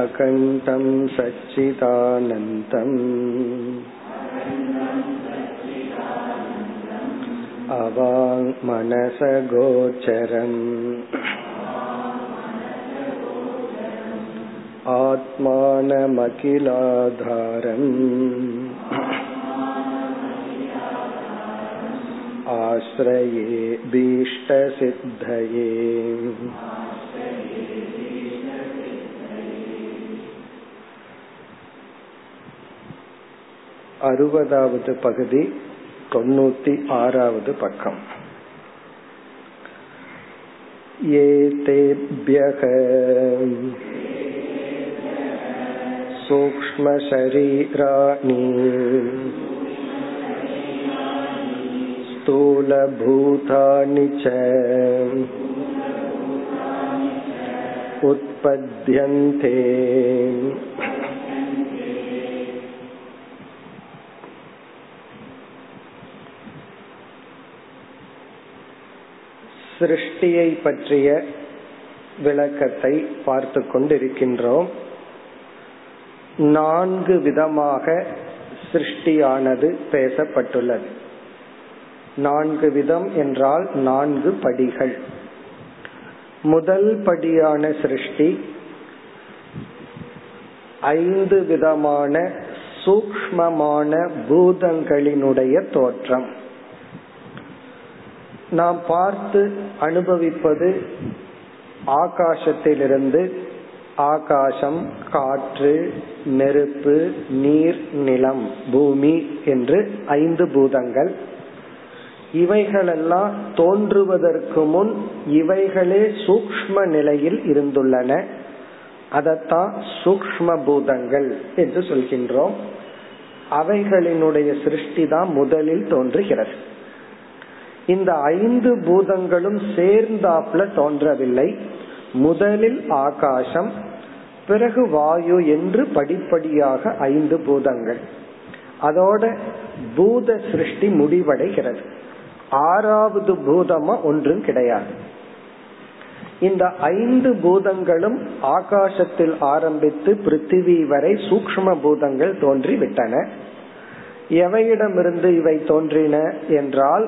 अकण्ठं सच्चिदानन्तम् अवाङ्मनसगोचरम् आत्मानमखिलाधारम् आश्रये भीष्टसिद्धये அறுபதாவது பகுதி தொண்ணூத்தி ஆறாவது பக்கம் एतेभ्यः सूक्ष्मशरीराणि स्थूलभूतानि च उत्पद्यन्ते சிருஷ்டியை பற்றிய விளக்கத்தை பார்த்து கொண்டிருக்கின்றோம். நான்கு விதமாக சிருஷ்டியானது பேசப்பட்டுள்ளது. நான்கு விதம் என்றால் நான்கு படிகள். முதல் படியான சிருஷ்டி ஐந்து விதமான சூக்மமான பூதங்களினுடைய தோற்றம். நாம் பார்த்து அனுபவிப்பது ஆகாசத்திலிருந்து ஆகாசம் காற்று நெருப்பு நீர் நிலம் பூமி என்று ஐந்து பூதங்கள். இவைகளெல்லாம் தோன்றுவதற்கு முன் இவைகளே சூக்ம நிலையில் இருந்துள்ளன. அதத்தான் சூக்ம பூதங்கள் என்று சொல்கின்றோம். அவைகளினுடைய சிருஷ்டி தான் முதலில் தோன்றுகிறது. இந்த ஐந்து பூதங்களும் சேர்ந்தாப்ல தோன்றவில்லை. முதலில் ஆகாசம் பிறகு வாயு என்று படிப்படியாக ஐந்து பூதங்கள். அதோட பூத சிருஷ்டி முடிவடைகிறது. ஆறாவது பூதமா ஒன்றும் கிடையாது. இந்த ஐந்து பூதங்களும் ஆகாசத்தில் ஆரம்பித்து பிருத்திவி வரை சூக்ம பூதங்கள் தோன்றிவிட்டன. எவையிடமிருந்து இவை தோன்றின என்றால்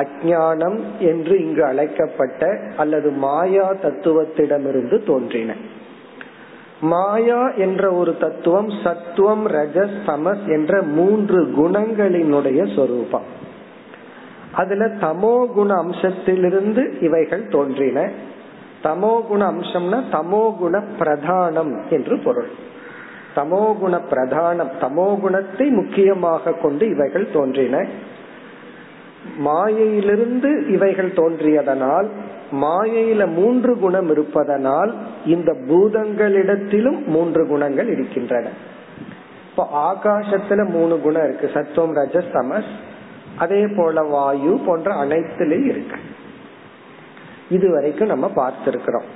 அஜானம் என்று இங்கு அழைக்கப்பட்ட அல்லது மாயா தத்துவத்திடமிருந்து தோன்றின. மாயா என்ற ஒரு தத்துவம் சத்துவம் ரஜஸ் தமஸ் என்ற மூன்று குணங்களினுடைய சொரூபம். அதுல தமோ குண அம்சத்திலிருந்து இவைகள் தோன்றின. தமோ குண அம்சம்னா தமோ குண பிரதானம் என்று பொருள். தமோ குண பிரதானம் தமோ குணத்தை முக்கியமாக கொண்டு இவைகள் தோன்றின. மாயையிலிருந்து இவைகள் தோன்றியதனால் மாயையில மூன்று குணம் இருப்பதனால் இந்த பூதங்களிடத்திலும் மூன்று குணங்கள் இருக்கின்றன. இப்போ ஆகாசத்துல மூணு குணம் இருக்கு. சத்துவம் ரஜஸ் தமஸ். அதே போல வாயு போன்ற அனைத்திலும் இருக்கு. இது வரைக்கும் நம்ம பார்த்திருக்கிறோம்.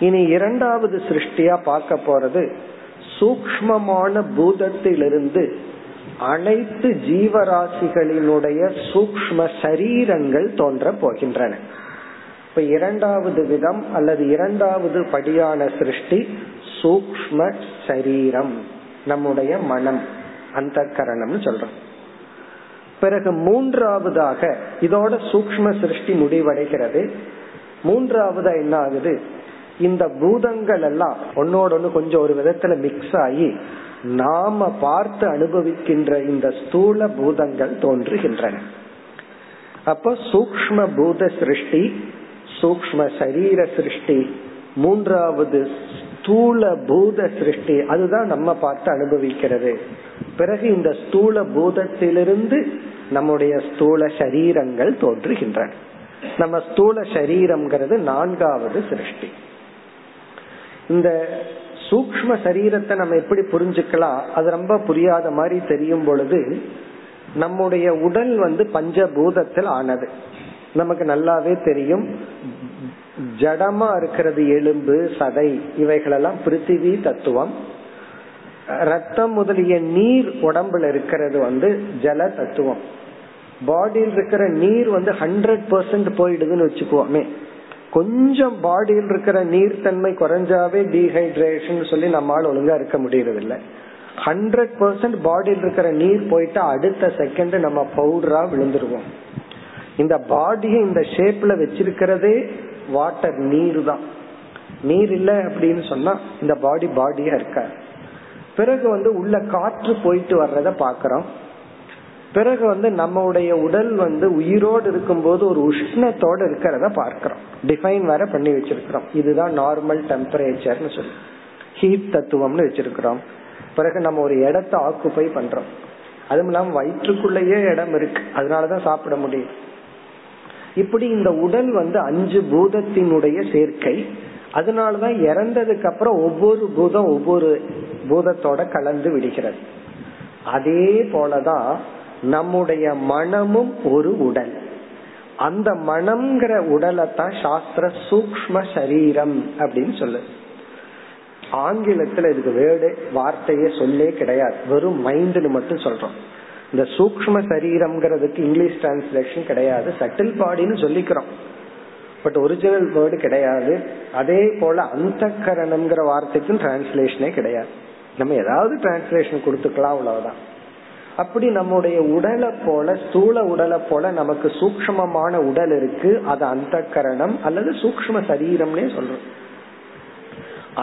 இனி இரண்டாவது சிருஷ்டியா பார்க்க போறது சூக்மமான பூதத்திலிருந்து அனைத்து ஜீவராசிகளினுடைய சூக்ம சரீரங்கள் தோன்ற போகின்றன. இப்ப இரண்டாவது விதம் அல்லது இரண்டாவது படியான சிருஷ்டி சூக்ம சரீரம் நம்முடைய மனம் அந்த கரணம் சொல்றோம். பிறகு மூன்றாவதாக இதோட சூக்ம சிருஷ்டி முடிவடைகிறது. மூன்றாவதா என்ன ஆகுது? இந்த பூதங்கள் எல்லாம் ஒன்னோட ஒன்னு கொஞ்சம் ஒரு விதத்துல மிக்ஸ் ஆகி நாம பார்த்து அனுபவிக்கின்ற இந்த ஸ்தூல பூதங்கள் தோன்றுகின்றன. அப்ப சூக்ம பூத சிருஷ்டி சூக்ம சரீர சிருஷ்டி மூன்றாவது ஸ்தூல பூத சிருஷ்டி அதுதான் நம்ம பார்த்து அனுபவிக்கிறது. பிறகு இந்த ஸ்தூல பூதத்திலிருந்து நம்முடைய ஸ்தூல சரீரங்கள் தோன்றுகின்றன. நம்ம ஸ்தூல சரீரம்ங்கிறது நான்காவது சிருஷ்டி. இந்த சூக்ம சரீரத்தை நம்ம எப்படி புரிஞ்சுக்கலாம்? அது ரொம்ப புரியாத மாதிரி தெரியும் பொழுது நம்முடைய உடல் வந்து பஞ்சபூதத்தில் ஆனது. நமக்கு நல்லாவே தெரியும். ஜடமா இருக்கிறது எலும்பு சதை இவைகளெல்லாம் பிருத்திவி தத்துவம். ரத்தம் முதலிய நீர் உடம்புல இருக்கிறது வந்து ஜல தத்துவம். பாடியில் இருக்கிற நீர் வந்து ஹண்ட்ரட் பர்சன்ட் போயிடுதுன்னு வச்சுக்குவோமே. கொஞ்சம் பாடியில் இருக்கிற நீர் தன்மை குறைஞ்சாவே டீஹைட்ரேஷன் சொல்லி நம்மால் ஒழுங்கா இருக்க முடியறது ஹண்ட்ரட் பர்சன்ட் பாடியில் இருக்கிற நீர் போயிட்டா அடுத்த செகண்ட் நம்ம பவுடரா விழுந்துருவோம். இந்த பாடியை இந்த ஷேப்ல வச்சிருக்கிறதே வாட்டர் நீர் தான். நீர் இல்லை அப்படின்னு சொன்னா இந்த பாடி பாடியா இருக்காது. பிறகு வந்து உள்ள காற்று போயிட்டு வர்றத பாக்கிறோம் பிறகு வந்து நம்மளுடைய உடல் வந்து உயிரோடு இருக்கும்போது ஒரு உஷ்ணத்தோடு இருக்கிறத பார்க்கிறோம். டிஃபைன் வேற பண்ணி வச்சிருக்கிறோம். இதுதான் நார்மல் டெம்பரேச்சர்னு சொல்லி. ஹீட் தத்துவம்னு வச்சிருக்கிறோம். பிறகு நம்ம ஒரு இடத்த ஆக்குப்பை பண்றோம். அதுவும் இல்லாம வயிற்றுக்குள்ளேயே இடம் இருக்கு. அதனாலதான் சாப்பிட முடியும். இப்படி இந்த உடல் வந்து அஞ்சு பூதத்தினுடைய சேர்க்கை. அதனாலதான் இறந்ததுக்கு அப்புறம் ஒவ்வொரு பூதம் ஒவ்வொரு பூதத்தோட கலந்து விடுகிறது. அதே போலதான் நம்முடைய மனமும் ஒரு உடல். அந்த மனம்ங்கிற உடலை தான் சாஸ்திர சூக்ம சரீரம் அப்படின்னு சொல்லு ஆங்கிலத்துல இதுக்கு வேர்டு வார்த்தையே சொல்லே கிடையாது. வெறும் மைண்ட்னு மட்டும் சொல்றோம். இந்த சூக்ம சரீரம்ங்கிறதுக்கு இங்கிலீஷ் டிரான்ஸ்லேஷன் கிடையாது. சட்டில் பாடின்னு சொல்லிக்கிறோம். பட் ஒரிஜினல் வேர்டு கிடையாது. அதே போல அந்த கரணம்ங்கிற வார்த்தைக்கும் டிரான்ஸ்லேஷனே கிடையாது. நம்ம ஏதாவது டிரான்ஸ்லேஷன் கொடுத்துக்கலாம் அவ்வளவுதான். அப்படி நம்முடைய உடலை போல ஸ்தூல உடலை போல நமக்கு சூக்மமான உடல் இருக்கு அது அந்த கரணம் அல்லது சூக்ம சரீரம்னே சொல்றோம்.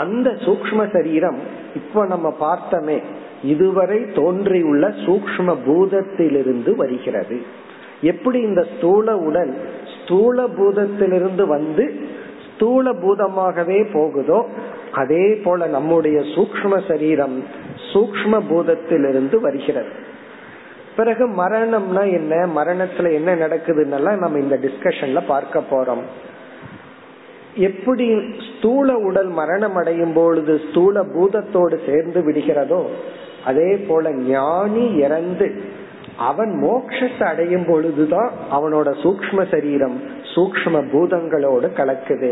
அந்த சூக்ம சரீரம் இப்ப நம்ம பார்த்தோமே இதுவரை தோன்றியுள்ள சூக்ம பூதத்திலிருந்து வருகிறது. எப்படி இந்த ஸ்தூல உடல் ஸ்தூல பூதத்திலிருந்து வந்து ஸ்தூல பூதமாகவே போகுதோ அதே போல நம்முடைய சூக்ம சரீரம் சூக்ம பூதத்திலிருந்து வருகிறது. பிறகு மரணம்னா என்ன? மரணத்துல என்ன நடக்குதுன்னெல்லாம் நம்ம இந்த டிஸ்கஷன்ல பார்க்க போறோம். எப்படி ஸ்தூல உடல் மரணம் அடையும் பொழுது ஸ்தூல பூதத்தோடு சேர்ந்து விடுகிறதோ அதே போல ஞானி இறந்து அவன் மோட்சத்தை அடையும் பொழுதுதான் அவனோட சூக்ம சரீரம் சூக்ம பூதங்களோடு கலக்குது.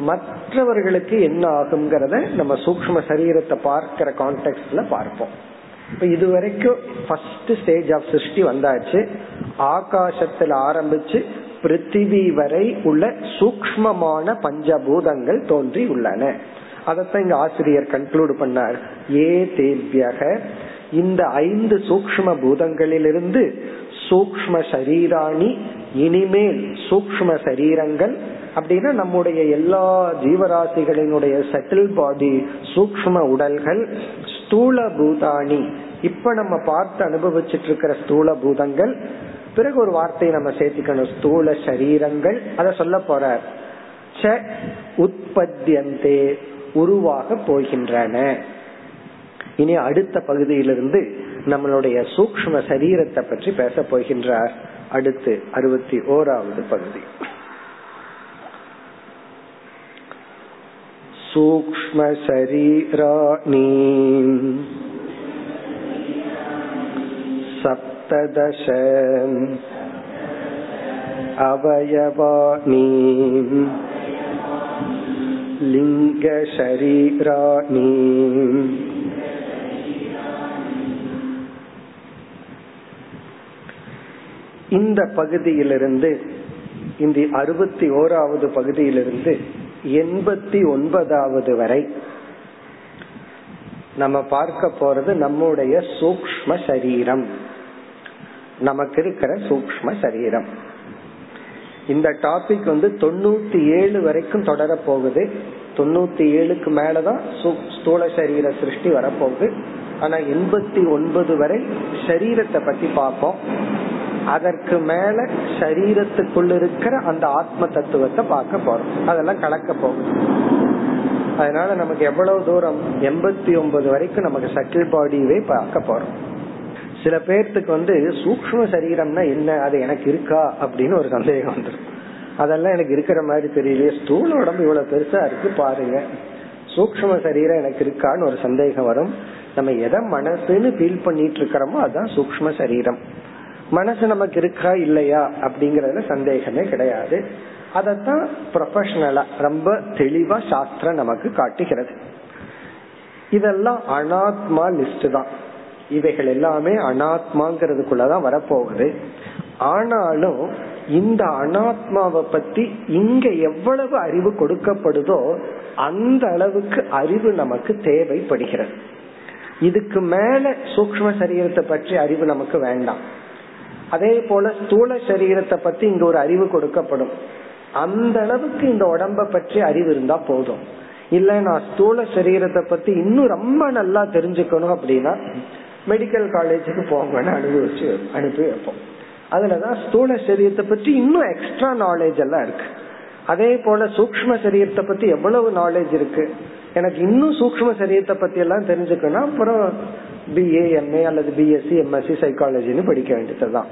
மற்றவர்களுக்கு என்ன ஆகுங்கிறத நம்ம சூக்ம சரீரத்தை பார்க்கிற கான்டெக்ட்ல பார்ப்போம். இப்ப இது வரைக்கும் ஃபர்ஸ்ட் ஸ்டேஜ் ஆஃப் சிருஷ்டி வந்தாச்சு. ஆகாசத்தில் ஆரம்பிச்சு பிருத்திவி வரை உள்ள சூக்மமான பஞ்சபூதங்கள் தோன்றி உள்ளன. அதத்தான் இங்க ஆசிரியர் கன்க்ளூட் பண்ணார். ஏ தேவியக இந்த ஐந்து சூக்ம பூதங்களிலிருந்து சூக்ம சரீராணி இனிமேல் சூக்ம சரீரங்கள் அப்படின்னா நம்முடைய எல்லா ஜீவராசிகளினுடைய செட்டில் பாடி சூக்ம உடல்கள் ஸ்தூல பூதானி இப்ப நம்ம பார்த்து அனுபவிச்சுட்டு இருக்கிற ஸ்தூல பூதங்கள் பிறகு ஒரு வார்த்தையை நம்ம சேர்த்துக்கணும். ஸ்தூல சரீரங்கள் அத சொல்ல போற உற்பத்தியந்தே உருவாக போகின்றன. இனி அடுத்த பகுதியிலிருந்து நம்மளுடைய சூக்ம சரீரத்தை பற்றி பேச போகின்றார். அடுத்து அறுபத்தி ஓராவது பகுதி. சூக்ம சரீராணி சப்ததச அவயவாணி लिङ्गशरीराणि இந்த பகுதியிலிருந்து இந்த அறுபத்தி ஓராவது பகுதியிலிருந்து எண்பத்தி ஒன்பதாவது வரை நம்ம பார்க்க போறது நம்முடைய சூக்ம சரீரம். நமக்கு இருக்கிற சூக்ம சரீரம். இந்த டாபிக் வந்து தொண்ணூத்தி ஏழு வரைக்கும் தொடர போகுது. தொண்ணூத்தி ஏழுக்கு மேலதான் ஸ்தூல சரீர சிருஷ்டி வரப்போகுது. ஆனா எண்பத்தி ஒன்பது வரை சரீரத்தை பத்தி பார்ப்போம். அதற்கு மேல சரீரத்துக்குள்ள இருக்கிற அந்த ஆத்ம தத்துவத்தை பார்க்க போறோம். அதெல்லாம் கலக்க போகும். அதனால நமக்கு எவ்வளவு தூரம் எண்பத்தி ஒன்பது வரைக்கும் நமக்கு சட்டில் பாடியவே பார்க்க போறோம். சில பேர்த்துக்கு வந்து சூக்ம சரீரம்னா என்ன அது எனக்கு இருக்கா அப்படின்னு ஒரு சந்தேகம் வந்துடும். அதெல்லாம் எனக்கு இருக்கிற மாதிரி தெரியலையே. ஸ்தூல உடம்பு இவ்வளவு பெருசா இருக்கு பாருங்க. சூக்ம சரீரம் எனக்கு இருக்கான்னு ஒரு சந்தேகம் வரும். நம்ம எதை மனசுன்னு ஃபீல் பண்ணிட்டு இருக்கிறோமோ அதுதான் சூக்ம சரீரம். மனசு நமக்கு இருக்கா இல்லையா அப்படிங்கறதுல சந்தேகமே கிடையாது. அதத்தான் ப்ரொஃபஷனலா ரொம்ப தெளிவா சாஸ்திரம் நமக்கு காட்டுகிறது. இதெல்லாம் அனாத்மா லிஸ்ட் தான். இவைகள் எல்லாமே அனாத்மாங்கிறதுக்குள்ளதான் வரப்போகுது. ஆனாலும் இந்த அனாத்மாவை பத்தி இங்க எவ்வளவு அறிவு கொடுக்கப்படுதோ அந்த அளவுக்கு அறிவு நமக்கு தேவைப்படுகிறது. இதுக்கு மேல சூக்ம சரீரத்தை பற்றி அறிவு நமக்கு வேண்டாம். அதே போல ஸ்தூல சரீரத்தை பத்தி இங்க ஒரு அறிவு கொடுக்கப்படும். அந்த அளவுக்கு இந்த உடம்ப பற்றி அறிவு இருந்தா போதும். இல்ல நான் ஸ்தூல சரீரத்தை பத்தி இன்னும் ரொம்ப நல்லா தெரிஞ்சுக்கணும் அப்படின்னா மெடிக்கல் காலேஜுக்கு போங்கன்னு அனுபவிச்சு அனுப்பி வைப்போம். அதுலதான் ஸ்தூல சரீரத்தை பற்றி இன்னும் எக்ஸ்ட்ரா நாலேஜ் எல்லாம் இருக்கு. அதே போல சூக்ம சரீரத்தை பத்தி எவ்வளவு நாலேஜ் இருக்கு. எனக்கு இன்னும் சூக்ம சரீரத்தை பத்தி எல்லாம் தெரிஞ்சுக்கணும். அப்புறம் பிஏ எம்ஏ அல்லது பிஎஸ்சி எம்எஸ்சி சைக்காலஜின்னு படிக்க வேண்டியதுதான்.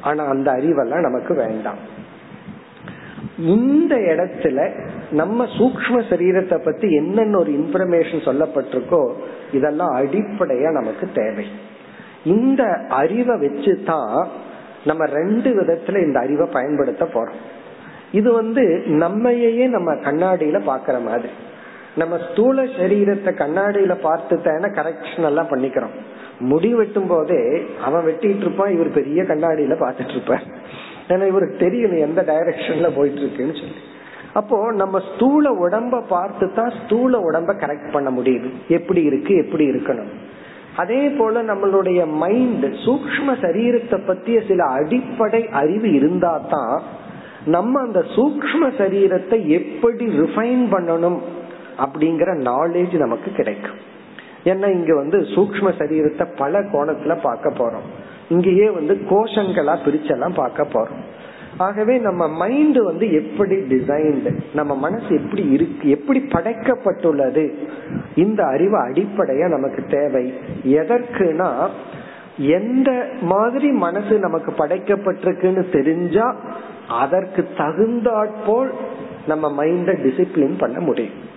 ஆனா அந்த அறிவெல்லாம் நமக்கு வேண்டாம். இந்த இடத்துல நம்ம சூக்ம சரீரத்தை பத்தி என்னென்ன ஒரு இன்ஃபர்மேஷன் சொல்லப்பட்டிருக்கோ இதெல்லாம் அடிப்படையா நமக்கு தேவை. இந்த அறிவை வச்சு தான் நம்ம ரெண்டு விதத்துல இந்த அறிவை பயன்படுத்த போறோம். இது வந்து நம்மையே நம்ம கண்ணாடியில பாக்குற மாதிரி. நம்ம ஸ்தூல சரீரத்தை கண்ணாடியில பார்த்து கரெக்ஷன் எல்லாம் பண்ணிக்கிறோம். முடி வெட்டும் போதே அவன் வெட்டிட்டு இருப்பான் இவர் பெரிய கண்ணாடியில பாத்துட்டு இருப்பார். ஏன்னா இவருக்கு தெரியல எந்த டைரக்ஷன்ல போயிட்டு இருக்குன்னு சொல்லி. அப்போ நம்ம ஸ்தூல உடம்ப பார்த்து தான் ஸ்தூல உடம்ப கரெக்ட் பண்ண முடியுது. எப்படி இருக்கு எப்படி இருக்கணும். அதே போல நம்மளுடைய மைண்ட் சூக்ம சரீரத்தை பத்திய சில அடிப்படை அறிவு இருந்தா தான் நம்ம அந்த சூக்ம சரீரத்தை எப்படி ரிஃபைன் பண்ணணும் அப்படிங்கிற நாலேஜ் நமக்கு கிடைக்கும். ஏன்னா இங்க வந்து சூக்ம சரீரத்தை பல கோணத்துல பார்க்க போறோம். இங்கேயே வந்து கோஷங்களா பிரிச்செல்லாம் பார்க்க போறோம். ஆகவே நம்ம மைண்ட் வந்து எப்படி டிசைன்டு நம்ம மனசு எப்படி இருக்கு எப்படி படைக்கப்பட்டுள்ளது இந்த அறிவு அடிப்படையா நமக்கு தேவை. எதற்குனா எந்த மாதிரி மனசு நமக்கு படைக்கப்பட்டிருக்குன்னு தெரிஞ்சா அதற்கு தகுந்தாற்போல் நம்ம மைண்ட டிசிப்ளின் பண்ண முடியும்.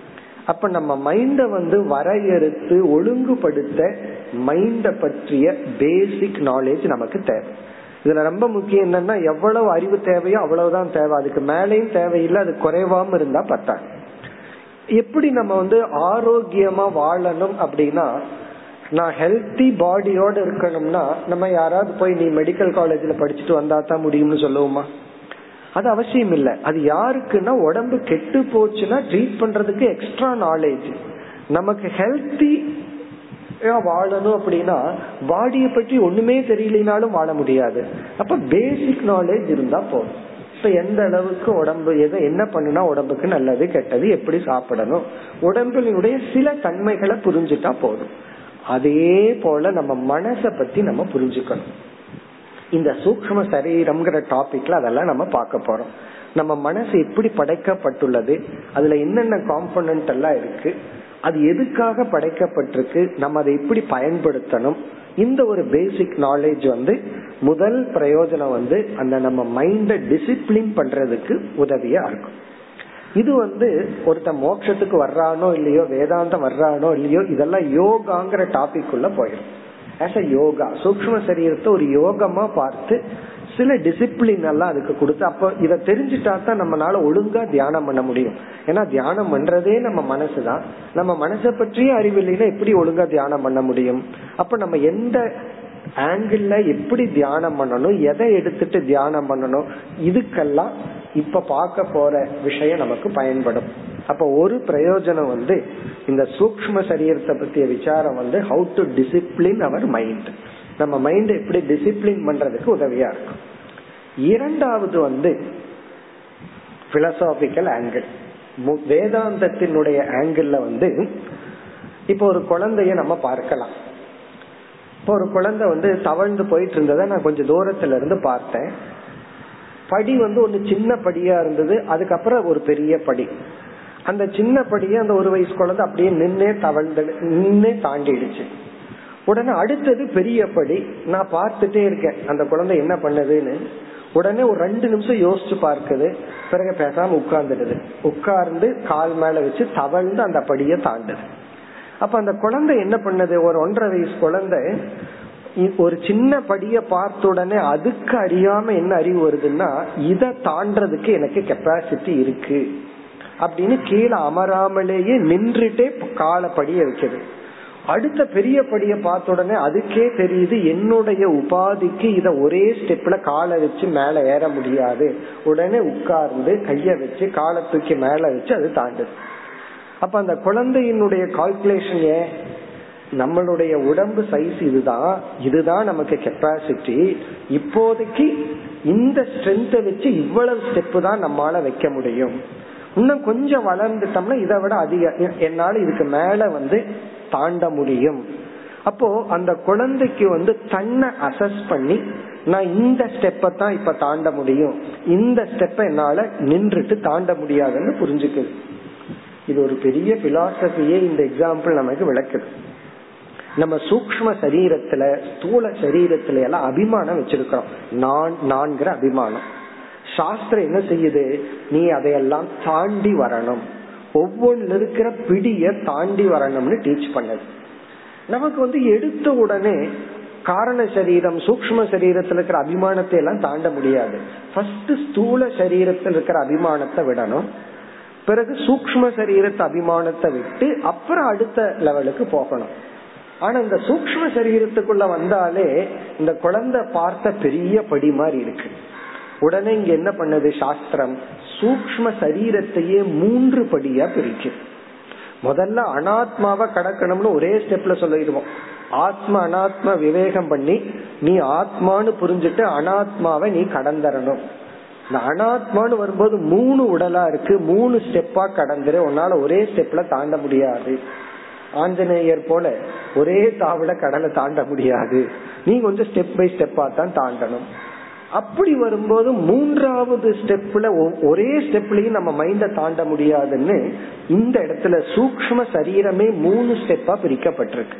அப்ப நம்ம மைண்ட வந்து வரையறுத்து ஒழுங்குபடுத்த மைண்ட பற்றிய பேசிக் நாலேஜ் நமக்கு தேவை. இதுல ரொம்ப முக்கியம் என்னன்னா எவ்வளவு அறிவு தேவையோ அவ்வளவுதான் தேவை. அதுக்கு மேலேயும் தேவையில்லை அது குறைவாம இருந்தா பத்தாது. எப்படி நம்ம வந்து ஆரோக்கியமா வாழணும் அப்படின்னா நான் ஹெல்த்தி பாடியோட இருக்கணும்னா நம்ம யாராவது போய் நீ மெடிக்கல் காலேஜ்ல படிச்சுட்டு வந்தா தான் முடியும்னு சொல்லுவோமா? அது அவசியம் இல்லை அது யாருக்குன்னா உடம்பு கெட்டு போச்சுன்னா ட்ரீட் பண்றதுக்கு எக்ஸ்ட்ரா நாலேஜ் நமக்கு ஹெல்த்தி வாழணும் அப்படின்னா பாடியை பற்றி ஒண்ணுமே தெரியலனாலும் வாழ முடியாது. அப்ப பேசிக் நாலேஜ் இருந்தா போதும். இப்ப எந்த அளவுக்கு உடம்பு எதை என்ன பண்ணுனா உடம்புக்கு நல்லது கெட்டது எப்படி சாப்பிடணும் உடம்பினுடைய சில தன்மைகளை புரிஞ்சுட்டா போதும். அதே போல நம்ம மனசை பத்தி நம்ம புரிஞ்சுக்கணும். இந்த சூக்ம சரீரம்ங்கிற டாபிக்ல அதெல்லாம் நம்ம பார்க்க போறோம். நம்ம மனசு எப்படி படைக்கப்பட்டுள்ளது? அதுல என்னென்ன காம்பனன்ட் எல்லாம் இருக்கு? அது எதுக்காக படைக்கப்பட்டிருக்கு? நம்ம அதை எப்படி பயன்படுத்தணும்? இந்த ஒரு பேசிக் நாலேஜ் வந்து முதல் பிரயோஜனம் வந்து அந்த நம்ம மைண்ட டிசிப்ளின் பண்றதுக்கு உதவியா இருக்கும். இது வந்து ஒருத்த மோட்சத்துக்கு வர்றானோ இல்லையோ வேதாந்தம் வர்றானோ இல்லையோ இதெல்லாம் யோகாங்கிற டாபிக் உள்ள போயிடும் ஆஸ் அ யோகா சூக்ம சரீரத்தை ஒரு யோகமா பார்த்து சில டிசிப்ளின் எல்லாம் அதுக்கு கொடுத்து அப்ப இதை தெரிஞ்சுட்டா தான் நம்மளால ஒழுங்கா தியானம் பண்ண முடியும். ஏன்னா தியானம் பண்றதே நம்ம மனசுதான். நம்ம மனசை பற்றிய அறிவு இல்லைன்னா எப்படி ஒழுங்கா தியானம் பண்ண முடியும்? அப்ப நம்ம எந்த ஆங்கிள் எப்படி தியானம் பண்ணணும்? எதை எடுத்துட்டு தியானம் பண்ணணும்? இதுக்கெல்லாம் இப்ப பார்க்க போற விஷயம் நமக்கு பயன்படும். அப்ப ஒரு பிரயோஜனம் வந்து இந்த சூக்ம சரீரத்தை பத்திய விசாரம் வந்து how to discipline our mind நம்ம மைண்ட் எப்படி டிசிப்ளின் பண்றதுக்கு உதவியா இருக்கும். இரண்டாவது வந்து பிலசாபிக்கல் ஆங்கிள் வேதாந்தத்தினுடைய ஆங்கிள் வந்து இப்போ ஒரு குழந்தைய நம்ம பார்க்கலாம். இப்போ ஒரு குழந்தை வந்து தவழ்ந்து போயிட்டு இருந்ததை நான் கொஞ்சம் தூரத்துல இருந்து பார்த்தேன். படி வந்து ஒன்னு சின்ன படியா இருந்தது அதுக்கப்புறம் ஒரு பெரிய படி. அந்த சின்ன படியை அந்த ஒரு வயசு குழந்தை அப்படியே நின்னே தவழ்ந்து நின்னே தாண்டிடுச்சு. உடனே அடுத்தது பெரிய படி நான் பார்த்துட்டே இருக்கேன் அந்த குழந்தை என்ன பண்ணுதுன்னு. உடனே ஒரு ரெண்டு நிமிஷம் யோசிச்சு பார்க்குது பிறகு பேசாம உட்கார்ந்துடுது. உட்கார்ந்து கால் மேல வச்சு தவழ்ந்து அந்த படியை தாண்டுது. அப்ப அந்த குழந்தை என்ன பண்ணுது ஒரு ஒன்றரை வயசு குழந்தை ஒரு சின்ன படிய பார்த்த உடனே அதுக்கு அறியாம என்ன அறிவு வருதுன்னா இதை தாண்டதுக்கு எனக்கு கெப்பாசிட்டி இருக்கு. அப்படின்னு கீழே அமராமலேயே நின்றுட்டே காலை படிய வைக்கிறது. அடுத்த பெரிய படிய பார்த்த உடனே அதுக்கே தெரியுது என்னுடைய உபாதிக்கு இத ஒரே ஸ்டெப்ல காலை வச்சு மேல ஏற முடியாது. உடனே உட்கார்ந்து கைய வச்சு காலை தூக்கி மேல வச்சு அது தாண்டுது. அப்ப அந்த குழந்தையினுடைய கால்குலேஷன் ஏன்? நம்மளுடைய உடம்பு சைஸ் இதுதான். இதுதான் நமக்கு கெப்பாசிட்டி இப்போதைக்கு இந்த ஸ்ட்ரென்த்தை வச்சு இவ்வளவு ஸ்டெப் தான் நம்மால வைக்க முடியும். இன்னும் கொஞ்சம் வளர்ந்துட்டோம்னா இதை விட அதிக. என்னால இதுக்கு மேல வந்து தாண்ட முடியும். அப்போ அந்த குழந்தைக்கு வந்து தன்னை அசஸ் பண்ணி நான் இந்த ஸ்டெப்பை தான் இப்ப தாண்ட முடியும். இந்த ஸ்டெப்பை என்னால நின்றுட்டு தாண்ட முடியாதுன்னு புரிஞ்சுக்குது. இது ஒரு பெரிய பிலாசபியே இந்த எக்ஸாம்பிள் நமக்கு விளக்குது. நம்ம சூக்ம சரீரத்துல ஸ்தூல சரீரத்துல எல்லாம் அபிமானம் வச்சிருக்கிறோம். நான் நான்கிற அபிமானம். சாஸ்திரம் என்ன செய்யுது? நீ அதையெல்லாம் தாண்டி வரணும். ஒவ்வொன்னு இருக்கிற பிடிய தாண்டி வரணும்னு டீச் பண்ணது. நமக்கு வந்து எடுத்த உடனே காரண சரீரம் சூக்ம சரீரத்தில் இருக்கிற அபிமானத்தை எல்லாம் தாண்ட முடியாது. ஃபர்ஸ்ட் ஸ்தூல சரீரத்தில் இருக்கிற அபிமானத்தை விடணும். பிறகு சூக்ம சரீரத்தை அபிமானத்தை விட்டு அப்புறம் அடுத்த லெவலுக்கு போகணும். ஆனா இந்த சூக்ம சரீரத்துக்குள்ள வந்தாலே இந்த குழந்தை பார்த்த பெரிய படி மாதிரி இருக்கு. உடனே இங்க என்ன பண்ணது சாஸ்திரம்? சூக்ம சரீரத்தையே மூன்று படியா பிரிக்கும் முதல்ல அனாத்மாவை கடக்கணும்னு ஒரே ஸ்டெப்ல சொல்லிடுவோம். ஆத்ம அனாத்ம விவேகம் பண்ணி நீ ஆத்மான்னு புரிஞ்சுட்டு அனாத்மாவை நீ கடந்தரணும். இந்த அனாத்மான்னு வரும்போது மூணு உடலா இருக்கு. மூணு ஸ்டெப்பா கடந்துரு. உன்னால ஒரே ஸ்டெப்ல தாண்ட முடியாது. ஆஞ்சநேயர் போல ஒரே தாவில கடலை தாண்ட முடியாது. நீ கொஞ்சம் ஸ்டெப் பை ஸ்டெப்பா தான் தாண்டணும். அப்படி வரும்போது மூன்றாவது ஸ்டெப்ல ஒரே ஸ்டெப்லயும் நம்ம மைண்ட தாண்ட முடியாதுன்னு இந்த இடத்துல சூக்ம சரீரமே மூணு ஸ்டெப்பா பிரிக்கப்பட்டிருக்கு.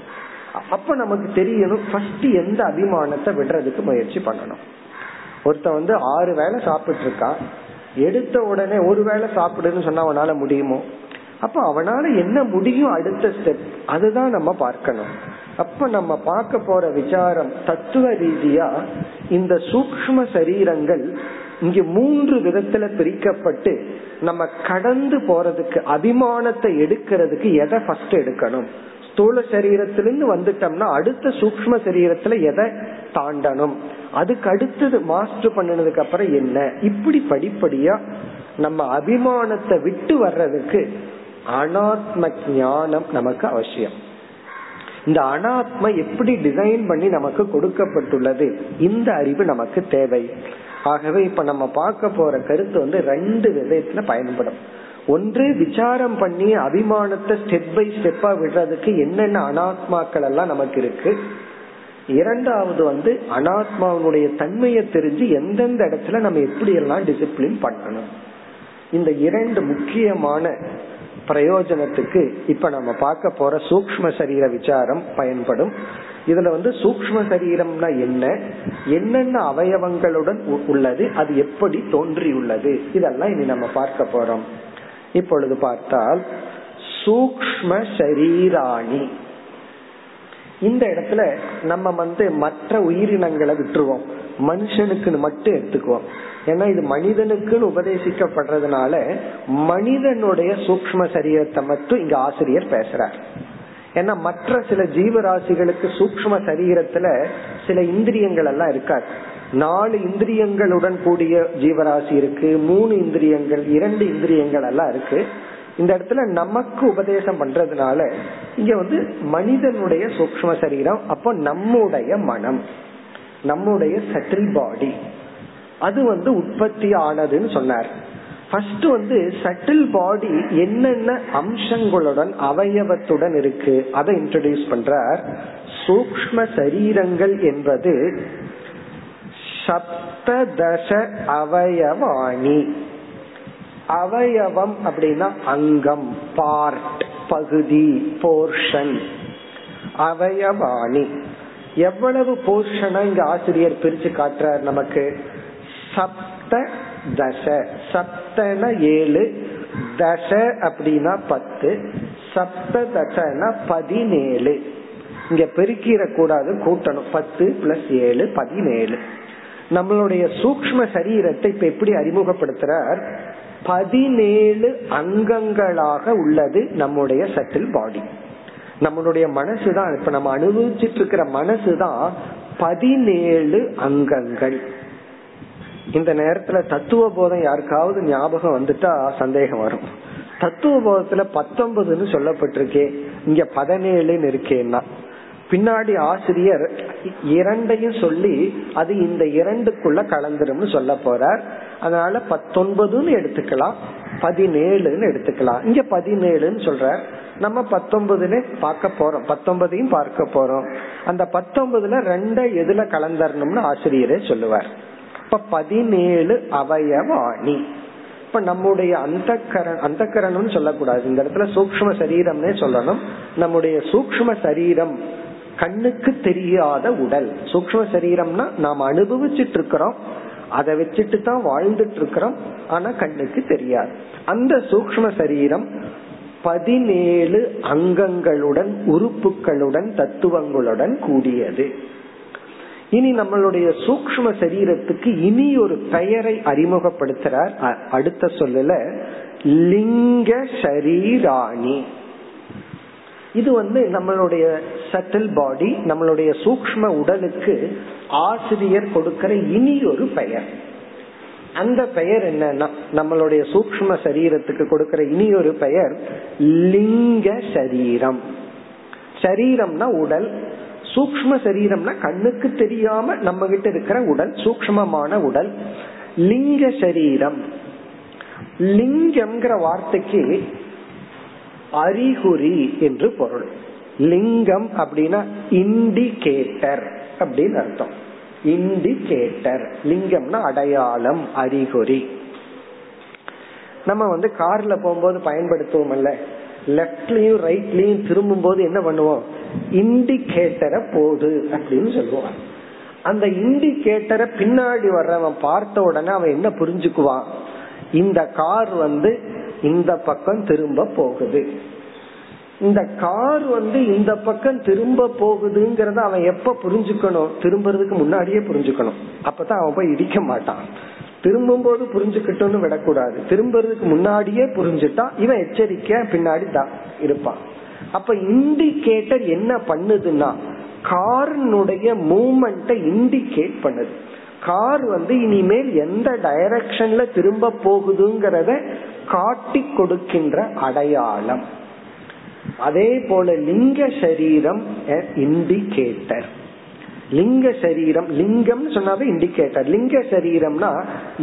அப்ப நமக்கு தெரியணும் ஃபர்ஸ்ட் எந்த அபிமானத்தை விடுறதுக்கு முயற்சி பண்ணணும். ஒருத்த வந்து ஆறு வேலை சாப்பிட்டு இருக்கான் எடுத்த உடனே ஒரு வேலை சாப்பிடுன்னு சொன்னா அவனால முடியுமோ? அப்ப அவனால என்ன முடியும் அடுத்த ஸ்டெப் அதுதான் நம்ம பார்க்கணும். அப்ப நம்ம பார்க்க போற விசாரம் தத்துவ ரீதியா இந்த சூக்ம சரீரங்கள் இங்க மூன்று விதத்துல பிரிக்கப்பட்டு நம்ம கடந்து போறதுக்கு அபிமானத்தை எடுக்கிறதுக்கு எதை ஃபர்ஸ்ட் எடுக்கணும்? ஸ்தூல சரீரத்திலிருந்து வந்துட்டோம்னா அடுத்த சூக்ம சரீரத்துல எதை தாண்டணும்? அதுக்கு அடுத்தது மாஸ்டர் பண்ணினதுக்கு அப்புறம் என்ன? இப்படி படிப்படியா நம்ம அபிமானத்தை விட்டு வர்றதுக்கு அனாத்ம ஞானம் நமக்கு அவசியம். இந்த அனாத்ம எப்படி டிசைன் பண்ணி நமக்கு கொடுக்கப்பட்டுள்ளது? இந்த அறிவு நமக்கு தேவை. ஆகவே இப்ப நம்ம பார்க்க போற கருத்து வந்து ரெண்டு விதத்துல பயன்படும். ஒன்று விசாரம் பண்ணி அபிமானத்தை ஸ்டெப் பை ஸ்டெப்பா விடுறதுக்கு என்னென்ன அனாத்மாக்கள் எல்லாம் நமக்கு இருக்கு? இரண்டாவது வந்து அனாத்மாவினுடைய தன்மையை தெரிஞ்சு எந்தெந்த இடத்துல நம்ம எப்படி எல்லாம் டிசிப்ளின் பண்ணணும்? இந்த இரண்டு முக்கியமான பிரயோஜனத்துக்கு இப்ப நம்ம பார்க்க போற சூக்ம சரீர விசாரம் பயன்படும். இதுல வந்து சூக்ம சரீரம்னா என்ன? என்னென்ன அவயவங்களுடன் உள்ளது? அது எப்படி தோன்றியுள்ளது? இதெல்லாம் இனி நம்ம பார்க்க போறோம். இப்பொழுது பார்த்தால் சூக்ம சரீராணி. இந்த இடத்துல நம்ம வந்து மற்ற உயிரினங்களை விட்டுருவோம். மனுஷனுக்குன்னு மட்டும் எடுத்துக்குவோம். ஏன்னா இது மனிதனுக்குன்னு உபதேசிக்கப்படுறதுனால மனிதனுடைய சூக்ம சரீரத்தை மட்டும் இங்க ஆசிரியர் பேசுறார். ஏன்னா மற்ற சில ஜீவராசிகளுக்கு சூக்ம சரீரத்துல சில இந்திரியங்கள் எல்லாம் இருக்காது. நாலு இந்திரியங்களுடன் கூடிய ஜீவராசி இருக்கு மூணு இந்திரியங்கள் இரண்டு இந்திரியங்கள் எல்லாம் இருக்கு. இந்த இடத்துல நமக்கு உபதேசம் பண்றதுனால இங்க வந்து மனிதனுடைய சூக்ம சரீரம் அப்போ நம்முடைய மனம் நம்முடைய சட்டில் பாடி அது வந்து உற்பத்தி ஆனதுன்னு சொன்னார். ஃபர்ஸ்ட் வந்து சட்டில் பாடி என்னென்ன அம்சங்களுடன் அவயவத்துடன் இருக்கு அதை இன்ட்ரடியூஸ் பண்றார். சூக்ம சரீரங்கள் என்பது சப்ததச அவயவாணி. அவயவம் அப்படின்னா அங்கம் பார்ட் பகுதி போர்ஷன் அவயவாணி. எவ்வளவு போர்ஷனா இங்க ஆசிரியர் பிரிச்சு காட்டுறார் நமக்கு? சப்த தச. சப்தன ஏழு தச அப்படின்னா பத்து சப்த தசனா பதினேழு. இங்க பெருக்கிற கூடாது கூட்டணும். பத்து பிளஸ் ஏழு பதினேழு. நம்மளுடைய சூக்ம சரீரத்தை இப்ப எப்படி அறிமுகப்படுத்துறார்? பதினேழு அங்கங்களாக உள்ளது நம்முடைய சட்டில் பாடி. நம்மளுடைய மனசு தான் இப்ப நம்ம அனுபவிச்சுட்டு இருக்கிற மனசுதான் பதினேழு அங்கங்கள். இந்த நேரத்துல தத்துவ போதம் யாருக்காவது ஞாபகம் வந்துட்டா சந்தேகம் வரும். தத்துவ போதத்துல பத்தொன்பதுன்னு சொல்லப்பட்டிருக்கே. இங்க பதினேழுன்னு இருக்கேன்னா. பின்னாடி ஆசிரியர் இரண்டையும் சொல்லி அது இந்த இரண்டுக்குள்ள கலந்துரும்னு சொல்ல போறார். அதனால பத்தொன்பதுன்னு எடுத்துக்கலாம். பதினேழுன்னு எடுத்துக்கலாம். இங்க பதினேழுன்னு சொல்ற. நம்ம பத்தொன்பதுன்னு பார்க்க போறோம். பத்தொன்பதையும் பார்க்க போறோம். அந்த பத்தொன்பதுல ரெண்ட எதுல கலந்தரணும்னு ஆசிரியரே சொல்லுவார். இப்ப பதினேழு அவயவாணி. இப்ப நம்முடைய அந்த கரண் அந்த கரணம் சொல்லக்கூடாது. இந்த இடத்துல சூக்ம சரீரம்னே சொல்லணும். நம்முடைய சூக்ம சரீரம் கண்ணுக்கு தெரியாத உடல். சூக்ம சரீரம்னா நாம் அனுபவிச்சுட்டு இருக்கிறோம். அதை வச்சுட்டு தான் வாழ்ந்துட்டு இருக்கிறோம் ஆனா கண்ணுக்கு தெரியாது. அந்த சூக்ம சரீரம் பதினேழு அங்கங்களுடன் உறுப்புகளுடன் தத்துவங்களுடன் கூடியது. இனி நம்மளுடைய சூக்ம சரீரத்துக்கு இனி ஒரு பெயரை அறிமுகப்படுத்துறார். அடுத்த சொல்லல லிங்க சரீராணி இது வந்து நம்மளுடைய சட்டில் பாடி நம்மளுடைய சூக்ம உடலுக்கு ஆசிரியர் கொடுக்கிற இனி ஒரு பெயர். அந்த பெயர் என்னன்னா நம்மளுடைய சூக்ம சரீரத்துக்கு கொடுக்கிற இனி ஒரு பெயர் லிங்க சரீரம். சரீரம்னா உடல். சூக்ம சரீரம்னா கண்ணுக்கு தெரியாம நம்ம கிட்ட இருக்கிற உடல் சூக்மமான உடல். லிங்க சரீரம். லிங்கம்ங்கிற வார்த்தைக்கு அறிகுறி என்று பொருள். லிங்கம் அப்படின்னா இண்டிகேட்டர் அப்படின்னு அர்த்தம். இண்டிகேட்டர் லிங்கம்னா அடையாளம் அறிகுறி. நம்ம வந்து கார்ல போகும்போது பயன்படுத்துவோம்ல லெப்ட்லயும் ரைட்லயும் திரும்பும் போது என்ன பண்ணுவோம்? இண்டிகேட்டரை போடு அப்படின்னு சொல்லுவான் அந்த இண்டிகேட்டரை பின்னாடி வர்றவன் பார்த்த உடனே அவன் என்ன புரிஞ்சுக்குவான்? இந்த கார் வந்து இந்த பக்கம் திரும்ப போகுது. இந்த கார் வந்து இந்த பக்கம் திரும்ப போகுதுங்கிறத அவன் எப்ப புரிஞ்சுக்கணும்? திரும்புறதுக்கு முன்னாடியே புரிஞ்சுக்கணும். அப்பதான் அவன் போய் இடிக்க மாட்டான். திரும்பும் போது புரிஞ்சுக்கிட்டோம்னு விடக்கூடாது. திரும்புறதுக்கு முன்னாடியே புரிஞ்சுட்டா இவன் எச்சரிக்கையா பின்னாடி தான் இருப்பான். அப்ப இண்டிகேட்டர் என்ன பண்ணுதுன்னா காரினுடைய மூமெண்ட்டை இண்டிகேட் பண்ணுது. கார் வந்து இனிமேல் எந்த டைரக்ஷன்ல திரும்ப போகுதுங்கிறத காட்டி கொடுக்கின்ற அடையாளம். அதே போல லிங்க சரீரம் இண்டிகேட்டர். லிங்க சரீரம் லிங்கம் சொன்னாவே இண்டிகேட்டர். லிங்க சரீரம்னா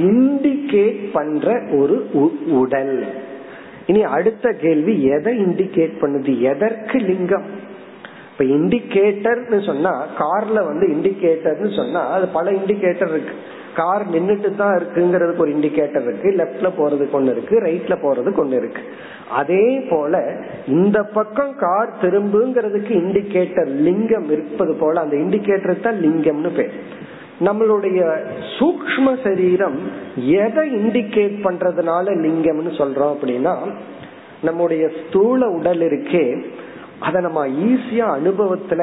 இண்டிகேட் பண்ற ஒரு உடல். இனி அடுத்த கேள்வி எதை இண்டிகேட் பண்ணுது? எதற்கு லிங்கம்? இப்ப இண்டிகேட்டர்னு சொன்னா கார்ல வந்து இண்டிகேட்டர்னு சொன்னா அது பல இண்டிகேட்டர் இருக்கு. கார் நின்றுட்டு தான் இருக்குங்கிறதுக்கு ஒரு இண்டிகேட்டர் இருக்கு லெப்ட்ல போறதுக்கு ஒண்ணு இருக்கு ரைட்ல போறதுக்கு ஒண்ணு இருக்கு. அதே போல இந்த பக்கம் கார் திரும்புங்கிறதுக்கு இண்டிகேட்டர் லிங்கம் இருப்பது போல அந்த இண்டிகேட்டர் தான் லிங்கம்னு பேர். நம்மளுடைய சூக்ம சரீரம் எதை இண்டிகேட் பண்றதுனால லிங்கம்னு சொல்றோம் அப்படின்னா நம்முடைய ஸ்தூல உடல் இருக்கே அதை நம்ம ஈஸியா அனுபவத்துல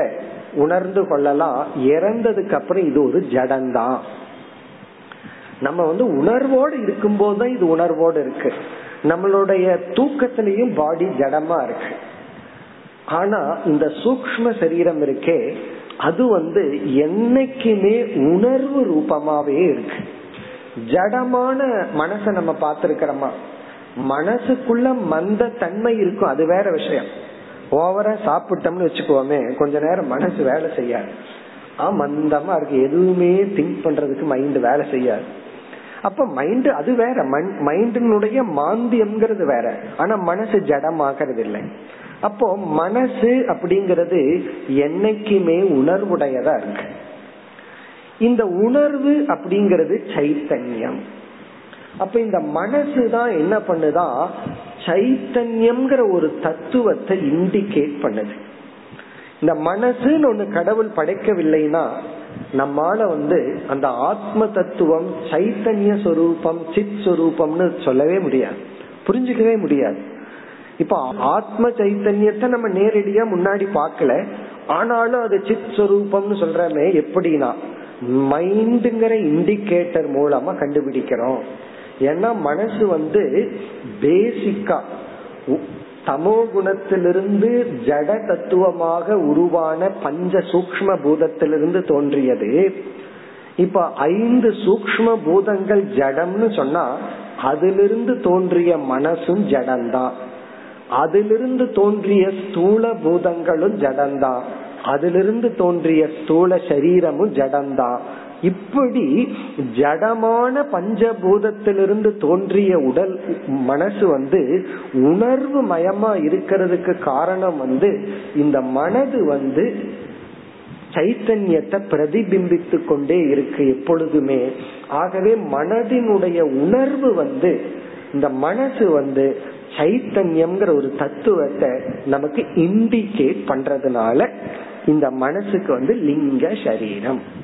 உணர்ந்து கொள்ளலாம். இறந்ததுக்கு அப்புறம் இது ஒரு ஜடம்தான் நம்ம வந்து உணர்வோடு இருக்கும் போதுதான் இது உணர்வோடு இருக்கு. நம்மளுடைய தூக்கத்திலையும் பாடி ஜடமா இருக்கு. ஆனா இந்த சூக்ம சரீரம் இருக்கே அது வந்து என்னைக்குமே உணர்வு ரூபமாவே இருக்கு. ஜடமான மனசை நம்ம பார்த்திருக்கிறோமா? மனசுக்குள்ள மந்த தன்மை இருக்கும் அது வேற விஷயம். ஓவரா சாப்பிட்டோம்னு வச்சுக்கோமே கொஞ்ச நேரம் மனசு வேலை செய்யாது. ஆ மந்தமா இருக்கு. எதுவுமே திங்க் பண்றதுக்கு மைண்ட் வேலை செய்யாது. அப்ப மைண்ட் அது வேற. மைண்டினுடைய மாந்தியம்ங்கிறது வேற. ஆனா மனசு ஜடமாகிறது இல்லை அப்போ மனசு அப்படிங்கிறது என்னைக்குமே உணர்வுடையதா இருக்கு. இந்த உணர்வு அப்படிங்கிறது சைத்தன்யம். அப்ப இந்த மனசு தான் என்ன பண்ணுதா? சைத்தன்யம்ங்கிற ஒரு தத்துவத்தை இண்டிகேட் பண்ணுது. இந்த மனசுன்னு ஒண்ணு கடவுள் படைக்கவில்லைன்னா நம்மால வந்து அந்த ஆத்ம தத்துவம் சைத்தன்ய சொரூபம் சித் சொரூபம்னு சொல்லவே முடியாது. புரிஞ்சுக்கவே முடியாது. இப்ப ஆத்ம சைத்தன்யத்தை நம்ம நேரடியா முன்னாடி பார்க்கல. ஆனாலும் அது சித் சொரூபம்னு சொல்றமே எப்படின்னா மைண்டுங்கிற இண்டிகேட்டர் மூலமா கண்டுபிடிக்கிறோம். ஏன்னா மனசு வந்து பேசிக்கா தமோ குணத்திலிருந்து ஜட தத்துவமாக உருவான பஞ்ச சூக்ம பூதத்திலிருந்து தோன்றியது. இப்ப ஐந்து சூக்ம பூதங்கள் ஜடம்னு சொன்னா அதிலிருந்து தோன்றிய மனசும் ஜடம்தான் அதிலிருந்து தோன்றிய ஸ்தூல பூதங்களும் ஜடம்தான் அதிலிருந்து தோன்றிய ஸ்தூல சரீரமும் ஜடம்தான் இப்படி ஜடமான பஞ்சபூதத்திலிருந்து தோன்றிய உடல் மனசு வந்து உணர்வு மயமா இருக்கிறதுக்கு காரணம் வந்து இந்த மனது வந்து சைத்தன்யத்தை பிரதிபிம்பித்து கொண்டே இருக்கு எப்பொழுதுமே. ஆகவே மனதினுடைய உணர்வு வந்து இந்த மனசு வந்து சைத்தன்யம்ங்கிற ஒரு தத்துவத்தை நமக்கு இண்டிகேட் பண்றதுனால இந்த மனசுக்கு வந்து லிங்க சரீரம்.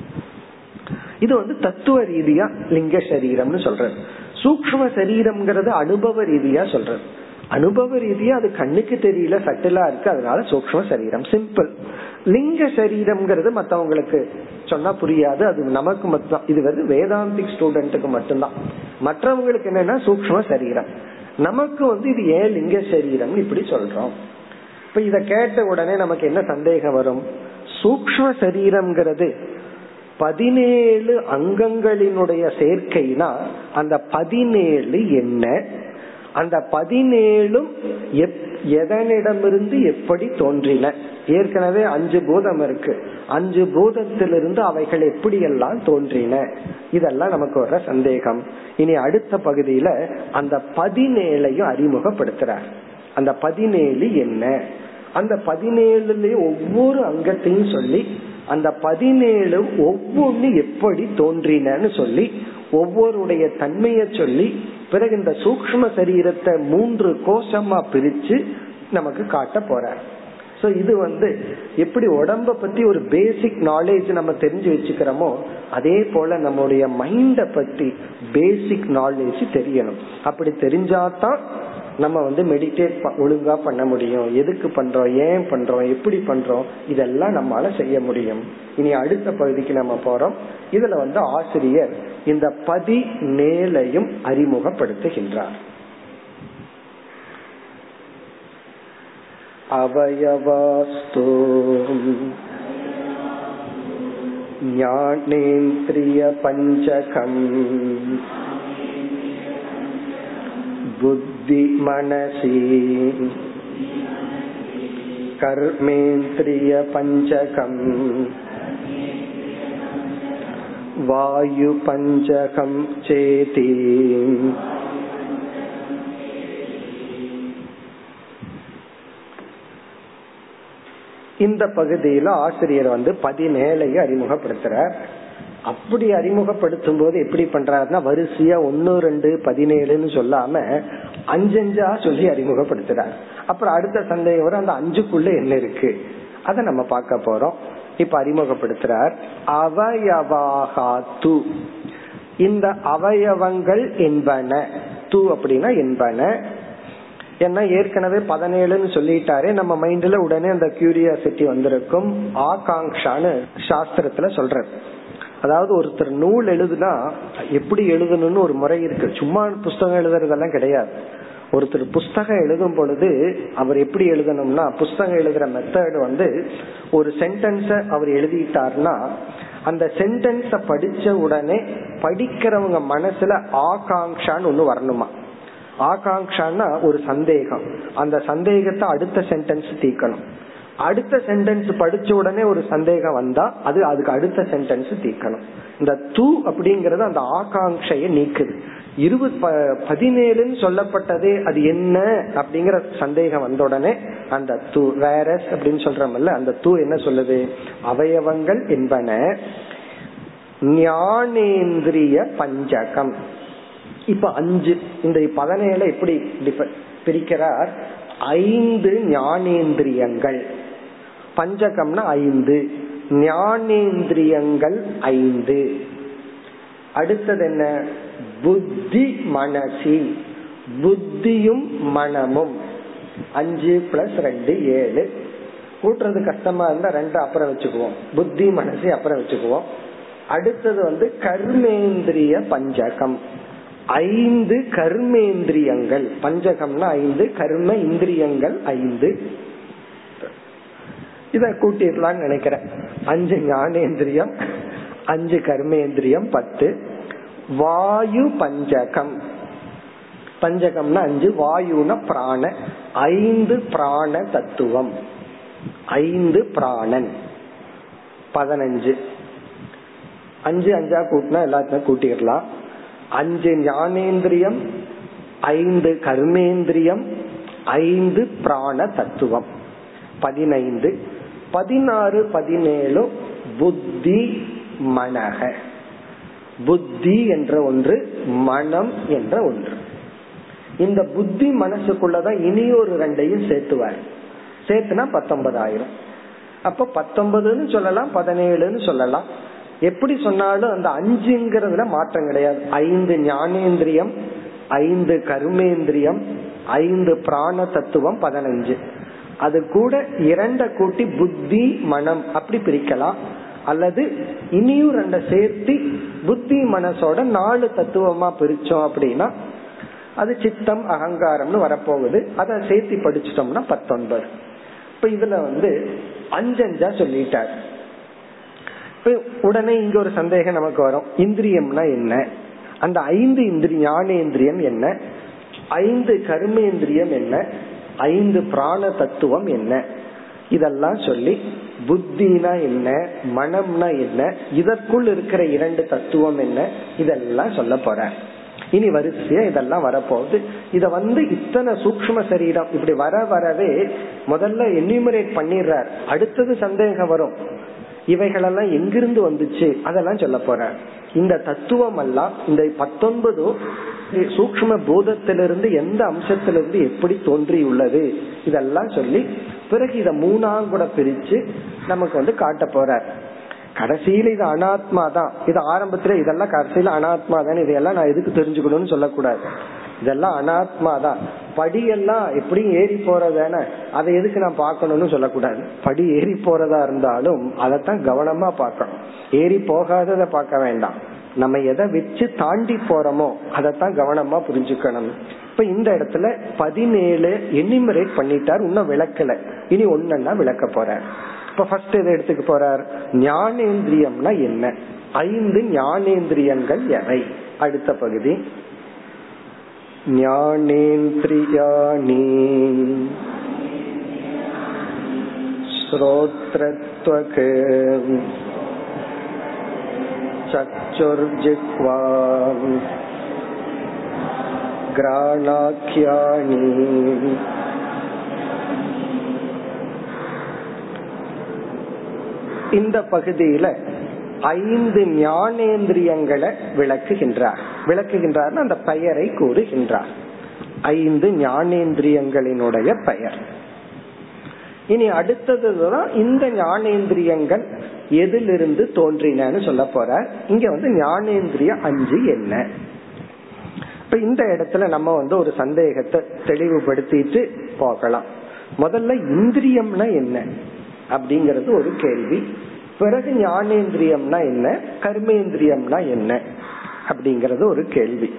இது வந்து தத்துவ ரீதியா லிங்க சரீரம்னு சொல்றது. சூக்ம சரீரம்ங்கிறது அனுபவ ரீதியா சொல்றது. அனுபவ ரீதியா அது கண்ணுக்கு தெரியல சட்டிலா இருக்கு அதனால சூக்ம சரீரம் சிம்பிள் லிங்க சரீரம்ங்கிறது மத்தவங்களுக்கு சொன்னா புரியாது அது நமக்கு மட்டும் இது வந்து வேதாந்திக் ஸ்டூடெண்ட்டுக்கு மட்டும்தான். மற்றவங்களுக்கு என்னன்னா சூக்ம சரீரம். நமக்கு வந்து இது ஏன் லிங்க சரீரம் இப்படி சொல்றோம்? இப்ப இத கேட்ட உடனே நமக்கு என்ன சந்தேகம் வரும்? சூக்ம சரீரம்ங்கிறது பதினேழு அங்கங்களினுடைய சேர்க்கைனா அந்த பதினேழு என்ன? அந்த பதினேழும் எதனிடமிருந்து எப்படி தோன்றின? ஏற்கனவே அஞ்சு பூதம் இருக்கு. அஞ்சு பூதத்திலிருந்து அவைகள் எப்படி எல்லாம் தோன்றின? இதெல்லாம் நமக்கு வர சந்தேகம். இனி அடுத்த பகுதியில அந்த பதினேழையும் அறிமுகப்படுத்துறார். அந்த பதினேழு என்ன? அந்த பதினேழுலயும் ஒவ்வொரு அங்கத்தையும் சொல்லி அந்த பதினேழு ஒவ்வொன்னு எப்படி தோன்றினு சொல்லி ஒவ்வொருடைய தன்மைய சொல்லி பிறகு இந்த சூக்ம சரீரத்தை மூன்று கோஷமா பிரிச்சு நமக்கு காட்ட போறார். சோ இது வந்து எப்படி உடம்ப பத்தி ஒரு பேசிக் நாலேஜ் நம்ம தெரிஞ்சு வச்சுக்கிறோமோ அதே போல நம்மளுடைய மைண்ட பத்தி பேசிக் நாலேஜ் தெரியணும். அப்படி தெரிஞ்சாதான் நம்ம வந்து மெடிடேட் ஒழுங்கா பண்ண முடியும் எதுக்கு பண்றோம் ஏன் பண்றோம் எப்படி பண்றோம் இதெல்லாம் நம்மளால செய்ய முடியும் இனி அடுத்த பகுதிக்கு நம்ம போறோம் இதுல வந்து ஆசிரியர் இந்த பதி நேலையும் அறிமுகப்படுத்துகின்றார் अवयवास्तु ज्ञानेन्द्रियपञ्चकम् बुद्धिमनसि कर्मेन्द्रियपञ्चकम् वायुपञ्चकं चेति இந்த பகுதியில ஆசிரியர் வந்து பதினேழைய அறிமுகப்படுத்துறார் அப்படி அறிமுகப்படுத்தும் போது எப்படி பண்றாருன்னா வரிசையா ஒன்னு ரெண்டு பதினேழுன்னு சொல்லாம அஞ்சஞ்சா சொல்லி அறிமுகப்படுத்துறாரு. அப்புறம் அடுத்த சந்தேகம் வரும் அந்த அஞ்சுக்குள்ள என்ன இருக்கு? அதை நம்ம பார்க்க போறோம். இப்ப அறிமுகப்படுத்துறார் அவயவாகா து இந்த அவயவங்கள் என்பன. து அப்படின்னா என்பன. ஏன்னா ஏற்கனவே பதினேழுன்னு சொல்லிட்டாரே நம்ம மைண்ட்ல உடனே அந்த கியூரியாசிட்டி வந்திருக்கும். ஆகாங்ஷான்னு சாஸ்திரத்துல சொல்றது அதாவது ஒருத்தர் நூல் எழுதுனா எப்படி எழுதணும்னு ஒரு முறை இருக்கு. சும்மா புஸ்தகம் எழுதுறதெல்லாம் கிடையாது. ஒருத்தர் புஸ்தகம் எழுதும் பொழுது அவர் எப்படி எழுதணும்னா புஸ்தகம் எழுதுற மெத்தட் வந்து ஒரு சென்டென்ஸ அவர் எழுதிட்டார்னா அந்த சென்டென்ஸ படிச்ச உடனே படிக்கிறவங்க மனசுல ஆகாங்ஷான்னு ஒண்ணு வரணுமா? ஆகாங்ஷான்னா ஒரு சந்தேகம். அந்த சந்தேகத்தை அடுத்த சென்டென்ஸ் தீக்கணும் அடுத்த சென்டென்ஸ் படிச்ச உடனே ஒரு சந்தேகம் வந்தா அது அதுக்கு அடுத்த சென்டென்ஸ் தீர்க்கணும். இந்த தூ அப்படிங்கறது அந்த ஆகாங்கைய நீக்குது. இருபது பதினேழுன்னு சொல்லப்பட்டதே அது என்ன அப்படிங்கிற சந்தேகம் வந்த உடனே அந்த தூ வேரஸ் அப்படின்னு சொல்றமல்ல அந்த தூ என்ன சொல்லுது? அவயவங்கள் என்பன ஞானேந்திரிய பஞ்சகம். இப்ப அஞ்சு இந்த பதினேழு எப்படி பிரிக்கிறார்? ஐந்து ஞானேந்திரியங்கள். பஞ்சகம்னா ஐந்து. ஞானேந்திரியங்கள் ஐந்து. அடுத்தது என்ன? புத்தி மனசி. புத்தியும் மனமும். அஞ்சு பிளஸ் ரெண்டு ஏழு. கூட்டுறது கஷ்டமா இருந்தா ரெண்டு அப்புறம் வச்சுக்குவோம். புத்தி மனசு அப்புறம் வச்சுக்குவோம். அடுத்தது வந்து கர்மேந்திரிய பஞ்சகம். ஐந்து கர்மேந்திரியங்கள். பஞ்சகம்னா ஐந்து கர்ம இந்திரியங்கள் ஐந்து. இத கூட்டிடலாம்னு நினைக்கிறேன். அஞ்சு ஞானேந்திரியம் அஞ்சு கர்மேந்திரியம் பத்து. வாயு பஞ்சகம். பஞ்சகம்னா அஞ்சு வாயுன பிராண ஐந்து பிராண தத்துவம். ஐந்து பிராணன். பதினஞ்சு. அஞ்சு அஞ்சா கூட்டினா எல்லாத்தையும் கூட்டிடலாம். அஞ்சு ஞானேந்திரியம் ஐந்து கர்மேந்திரியம் ஐந்து பிராண தத்துவம். பதினைந்து. பதினாறு பதினேழு புத்தி மனக. புத்தி என்ற ஒன்று மனம் என்ற ஒன்று. இந்த புத்தி மனசுக்குள்ளதான் இனி ஒரு ரெண்டையும் சேர்த்துவார். சேர்த்துனா பத்தொன்பதாயிரம். அப்ப பத்தொன்பதுன்னு சொல்லலாம் பதினேழுன்னு சொல்லலாம். எப்படி சொன்னாலும் அந்த அஞ்சுங்கிறதுல மாற்றம் கிடையாது. ஐந்து ஞானேந்திரியம் ஐந்து கர்மேந்திரியம் ஐந்து பிராண தத்துவம் பதினஞ்சு. அது கூட இரண்ட கூட்டி புத்தி மனம். அப்படி பிரிக்கலாம். அல்லது இனியும் ரெண்ட சேர்த்து புத்தி மனசோட நாலு தத்துவமா பிரிச்சோம் அப்படின்னா அது சித்தம் அகங்காரம்னு வரப்போகுது. அதை சேர்த்து படிச்சிட்டோம்னா பத்தொன்பது. இப்ப இதுல வந்து அஞ்சஞ்சா சொல்லிட்டார். இப்ப உடனே இங்க ஒரு சந்தேகம் நமக்கு வரும். இந்திரியம்னா என்ன? அந்த ஐந்து இந்திரி ஞானேந்திரியம் என்ன? ஐந்து கர்மேந்திரியம் என்ன? ஐந்து பிராண தத்துவம் என்ன? இதெல்லாம் சொல்லி புத்தினா என்ன மனம்னா என்ன இதற்குள் இருக்கிற இரண்டு தத்துவம் என்ன இதெல்லாம் சொல்ல போற. இனி வரிசையா இதெல்லாம் வரப்போகுது. இத வந்து இத்தனை சூக்ம சரீரம் இப்படி வர வரவே முதல்ல என்யூமரேட் பண்ணிடுறார். அடுத்தது சந்தேகம் வரும். இவைகளெல்லாம் எங்கிருந்து வந்துச்சு? அதெல்லாம் சொல்ல போற இந்த தத்துவம் எல்லாம் இந்த பத்தொன்பதும் சூக்ம பூதத்திலிருந்து எந்த அம்சத்திலிருந்து எப்படி தோன்றியுள்ளது? இதெல்லாம் சொல்லி பிறகு இத மூணாம் கூட பிரிச்சு நமக்கு வந்து காட்ட போறார். கடைசியில இது அனாத்மா தான் இது ஆரம்பத்துல இதெல்லாம் கடைசியில அனாத்மா தான் இதையெல்லாம் நான் எதுக்கு தெரிஞ்சுக்கணும்னு சொல்லக்கூடாது. இதெல்லாம் அனாத்மா தான் படியெல்லாம் எப்படியும் ஏறி போறதான? அதை எதுக்கு நான் பார்க்கணும்னு சொல்லக்கூடாது. படி ஏறி போறதா இருந்தாலும் அதைத்தான் கவனமா பார்க்கணும். ஏறி போகாததை பார்க்க வேண்டாம். நம்ம எதை வச்சு தாண்டி போறோமோ அதைத்தான் கவனமா புரிஞ்சுக்கணும். இப்ப இந்த இடத்துல பதினேழு எனிமரேட் பண்ணிட்டார் இன்னும் விளக்கல. இனி ஒன்னா விளக்க போறார். இப்ப ஃபர்ஸ்ட் இதை எடுத்துக்க போறார்? ஞானேந்திரியம்னா என்ன? ஐந்து ஞானேந்திரியங்கள் எவை? அடுத்த பகுதி. ஞானேந்திரியாணி श्रोत्रत्वक् चक्षुर्जिह्वा ग्राणाख्यानि இந்த பகுதியில ஐந்து ஞானேந்திரியங்களை விளக்குகின்றார். விளக்குகின்றார் அந்த பெயரை கூறுகின்றார். ஐந்து ஞானேந்திரியங்களினுடைய பெயர். இனி அடுத்ததுதான் இந்த ஞானேந்திரியங்கள் எதிலிருந்து தோன்றினு சொல்ல போற. இங்க வந்து ஞானேந்திரிய அஞ்சு என்ன? இப்ப இந்த இடத்துல நம்ம வந்து ஒரு சந்தேகத்தை தெளிவுபடுத்திட்டு போகலாம். முதல்ல இந்திரியம்னா என்ன? அப்படிங்கறது ஒரு கேள்வி. பிறகு ஞானேந்திரியம்னா என்ன? கர்மேந்திரியம்னா என்ன? அப்படிங்கறது ஒரு கேள்வி.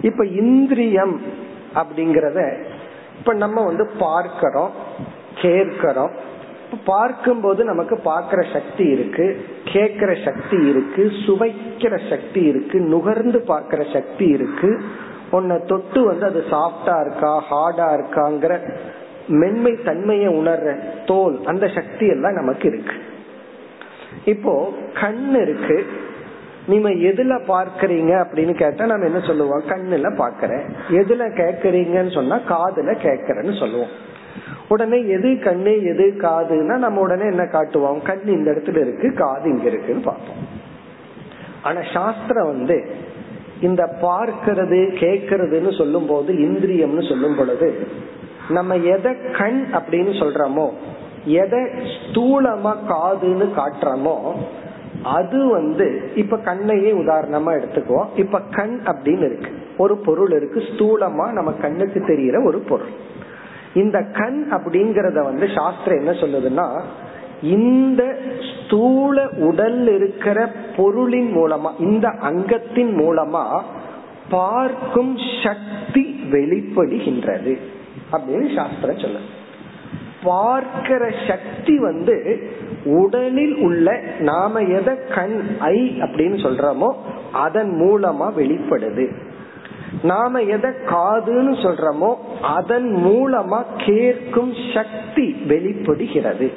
இப்ப இந்திரியம் அப்படிங்கறத இப்ப நம்ம வந்து பார்க்கிறோம் கேட்கிறோம். பார்க்கும்போது நமக்கு பார்க்கிற சக்தி இருக்கு கேட்கிற சக்தி இருக்கு சுவைக்கிற சக்தி இருக்கு நுகர்ந்து பார்க்கிற சக்தி இருக்கு. உன்னை தொட்டு வந்து அது சாஃப்டா இருக்கா ஹார்டா இருக்காங்கிற மென்மை தன்மையை உணர்ற தோல் அந்த சக்தி எல்லாம் நமக்கு இருக்கு. இப்போ கண் இருக்கு நீங்க எதுல பார்க்கறீங்க அப்படின்னு கேட்டா நம்ம என்ன சொல்லுவோம்? கண்ணுல பாக்கிறேன் எதுல கேக்குறீங்கன்னு சொன்னா காதுல கேக்குறேன்னு சொல்லுவோம். உடனே எது கண்ணு எது காதுன்னா நம்ம உடனே என்ன காட்டுவோம்? கண் இந்த இடத்துல இருக்கு காது இங்க இருக்குன்னு பார்ப்போம். ஆனா சாஸ்திரம் வந்து இந்த பார்க்கிறது கேக்குறதுன்னு சொல்லும் போது இந்திரியம்னு சொல்லும் பொழுது நம்ம எதை கண் அப்படின்னு சொல்றோமோ எதை ஸ்தூலமா காதுன்னு காட்டுறோமோ அது வந்து இப்ப கண்ணையே உதாரணமா எடுத்துக்குவோம். இப்ப கண் அப்படின்னு இருக்கு. ஒரு பொருள் இருக்கு. ஸ்தூலமா நம்ம கண்ணுக்கு தெரிகிற ஒரு பொருள். இந்த கண் அப்படிங்கறத வந்து சாஸ்திரம் என்ன சொல்லுதுன்னா இந்த ஸ்தூல உடல் இருக்கிற பொருளின் மூலமா இந்த அங்கத்தின் மூலமா பார்க்கும் சக்தி வெளிப்படுகின்றது அப்படின்னு சாஸ்திரம் சொல்லுது. பார்க்கிற சக்தி வந்து உடலில் உள்ள நாம எதை கண் ஐ அப்படின்னு சொல்றோமோ அதன் மூலமா வெளிப்படுது. நாம எதை காதுன்னு சொல்றோமோ அதன் மூலமா கேட்கும் சக்தி வெளிப்படுகிறது.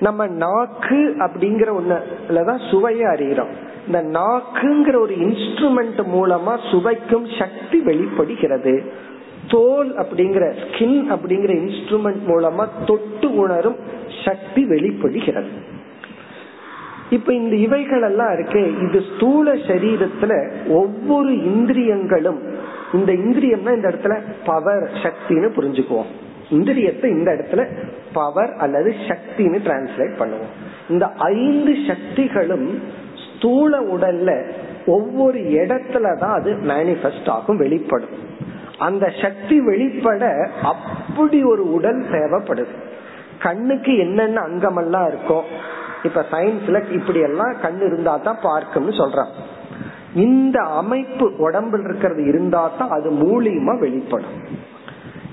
நம்ம நாக்கு அப்படிங்கிற ஒண்ணுலதான் சுவைய அறிகிறோம். இந்த நாக்குங்கிற ஒரு இன்ஸ்ட்ருமெண்ட் மூலமா சுவைக்கும் சக்தி வெளிப்படுகிறது. தோல் அப்படிங்கிற ஸ்கின் அப்படிங்கிற இன்ஸ்ட்ருமெண்ட் மூலமா தொட்டு உணரும் சக்தி வெளிப்படுகிறது. இப்ப இந்த இவைகள் எல்லாம் இருக்கு இது ஸ்தூல சரீரத்துல ஒவ்வொரு இந்திரியங்களும் இந்த இந்திரியம்னா இந்த இடத்துல பவர் சக்தின்னு புரிஞ்சுக்குவோம். இந்திரியத்தை இந்த இடத்துல பவர் அல்லது சக்தின்னு டிரான்ஸ்லேட் பண்ணுவோம். இந்த ஐந்து சக்திகளும் ஸ்தூல உடல்ல ஒவ்வொரு இடத்துல தான் அது மேனிபெஸ்ட் ஆகும் வெளிப்படும். அந்த சக்தி வெளிப்பட அப்படி ஒரு உடல் தேவைப்படுது. கண்ணுக்கு என்னென்ன அங்கமெல்லாம் இருக்கும் இப்ப சயின்ஸ்ல இப்படி எல்லாம் கண் இருந்தா தான் பார்க்கும்னு சொல்றான். இந்த அமைப்பு உடம்புல இருக்கிறது இருந்தா தான் அது மூலியமா வெளிப்படும்.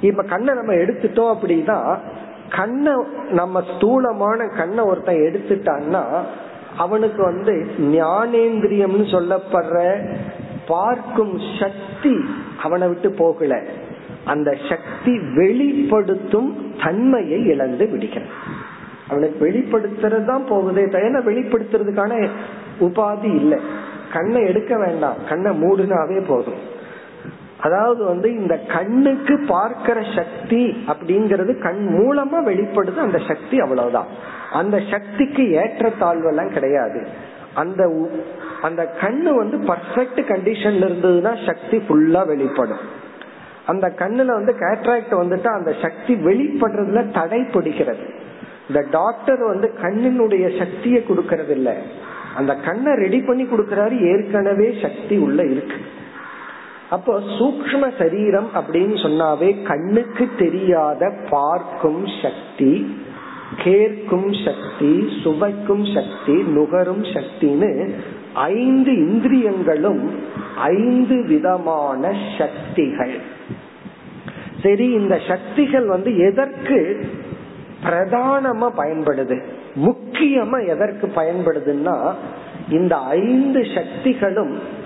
இப்ப கண்ணை நம்ம எடுத்துட்டோம் அப்படின்னா கண்ணை நம்ம ஸ்தூலமான கண்ணை ஒருத்தன் எடுத்துட்டான்னா அவனுக்கு வந்து ஞானேந்திரியம்னு சொல்லப்படுற பார்க்கும் சக்தி அவனை விட்டு போகல. அந்த சக்தி வெளிப்படுத்தும் தன்மையை இழந்து விடுகிறான் அவனுக்கு வெளிப்படுத்துறது தான் போகுதே தயனை வெளிப்படுத்துறதுக்கான உபாதி இல்லை. கண்ணை எடுக்க வேண்டாம். கண்ணை மூடுனாவே போதும். அதாவது வந்து இந்த கண்ணுக்கு பார்க்கிற சக்தி அப்படிங்கிறது கண் மூலமா வெளிப்படுது. அந்த சக்தி அவ்வளவுதான். அந்த சக்திக்கு ஏற்ற தாழ்வு எல்லாம் கிடையாது. அந்த அந்த கண்ணு வந்து பர்ஃபெக்ட் கண்டிஷன்ல இருந்ததுன்னா சக்தி ஃபுல்லா வெளிப்படும். அந்த கண்ணுல வந்து கேட்ராக்ட் வந்துட்டா அந்த சக்தி வெளிப்படுறதுல தடை பிடிக்கிறது. இந்த டாக்டர் வந்து கண்ணினுடைய சக்தியை கொடுக்கறது இல்ல அந்த கண்ணை ரெடி பண்ணி கொடுக்கறாரு ஏற்கனவே சக்தி உள்ள இருக்கு. அப்போ சூக்ம சரீரம் அப்படின்னு சொன்னாவே கண்ணுக்கு தெரியாத பார்க்கும் சக்தி கேட்கும் சக்தி சுவைக்கும் சக்தி நுகரும் சக்தின்னு ஐந்து இந்திரியங்களும் ஐந்து விதமான சக்திகள். சரி இந்த சக்திகள் வந்து எதற்கு பிரதானமா பயன்படுது? முக்கியமா எதற்கு பயன்படுதுன்னா இந்த ஐந்து சக்திகளும்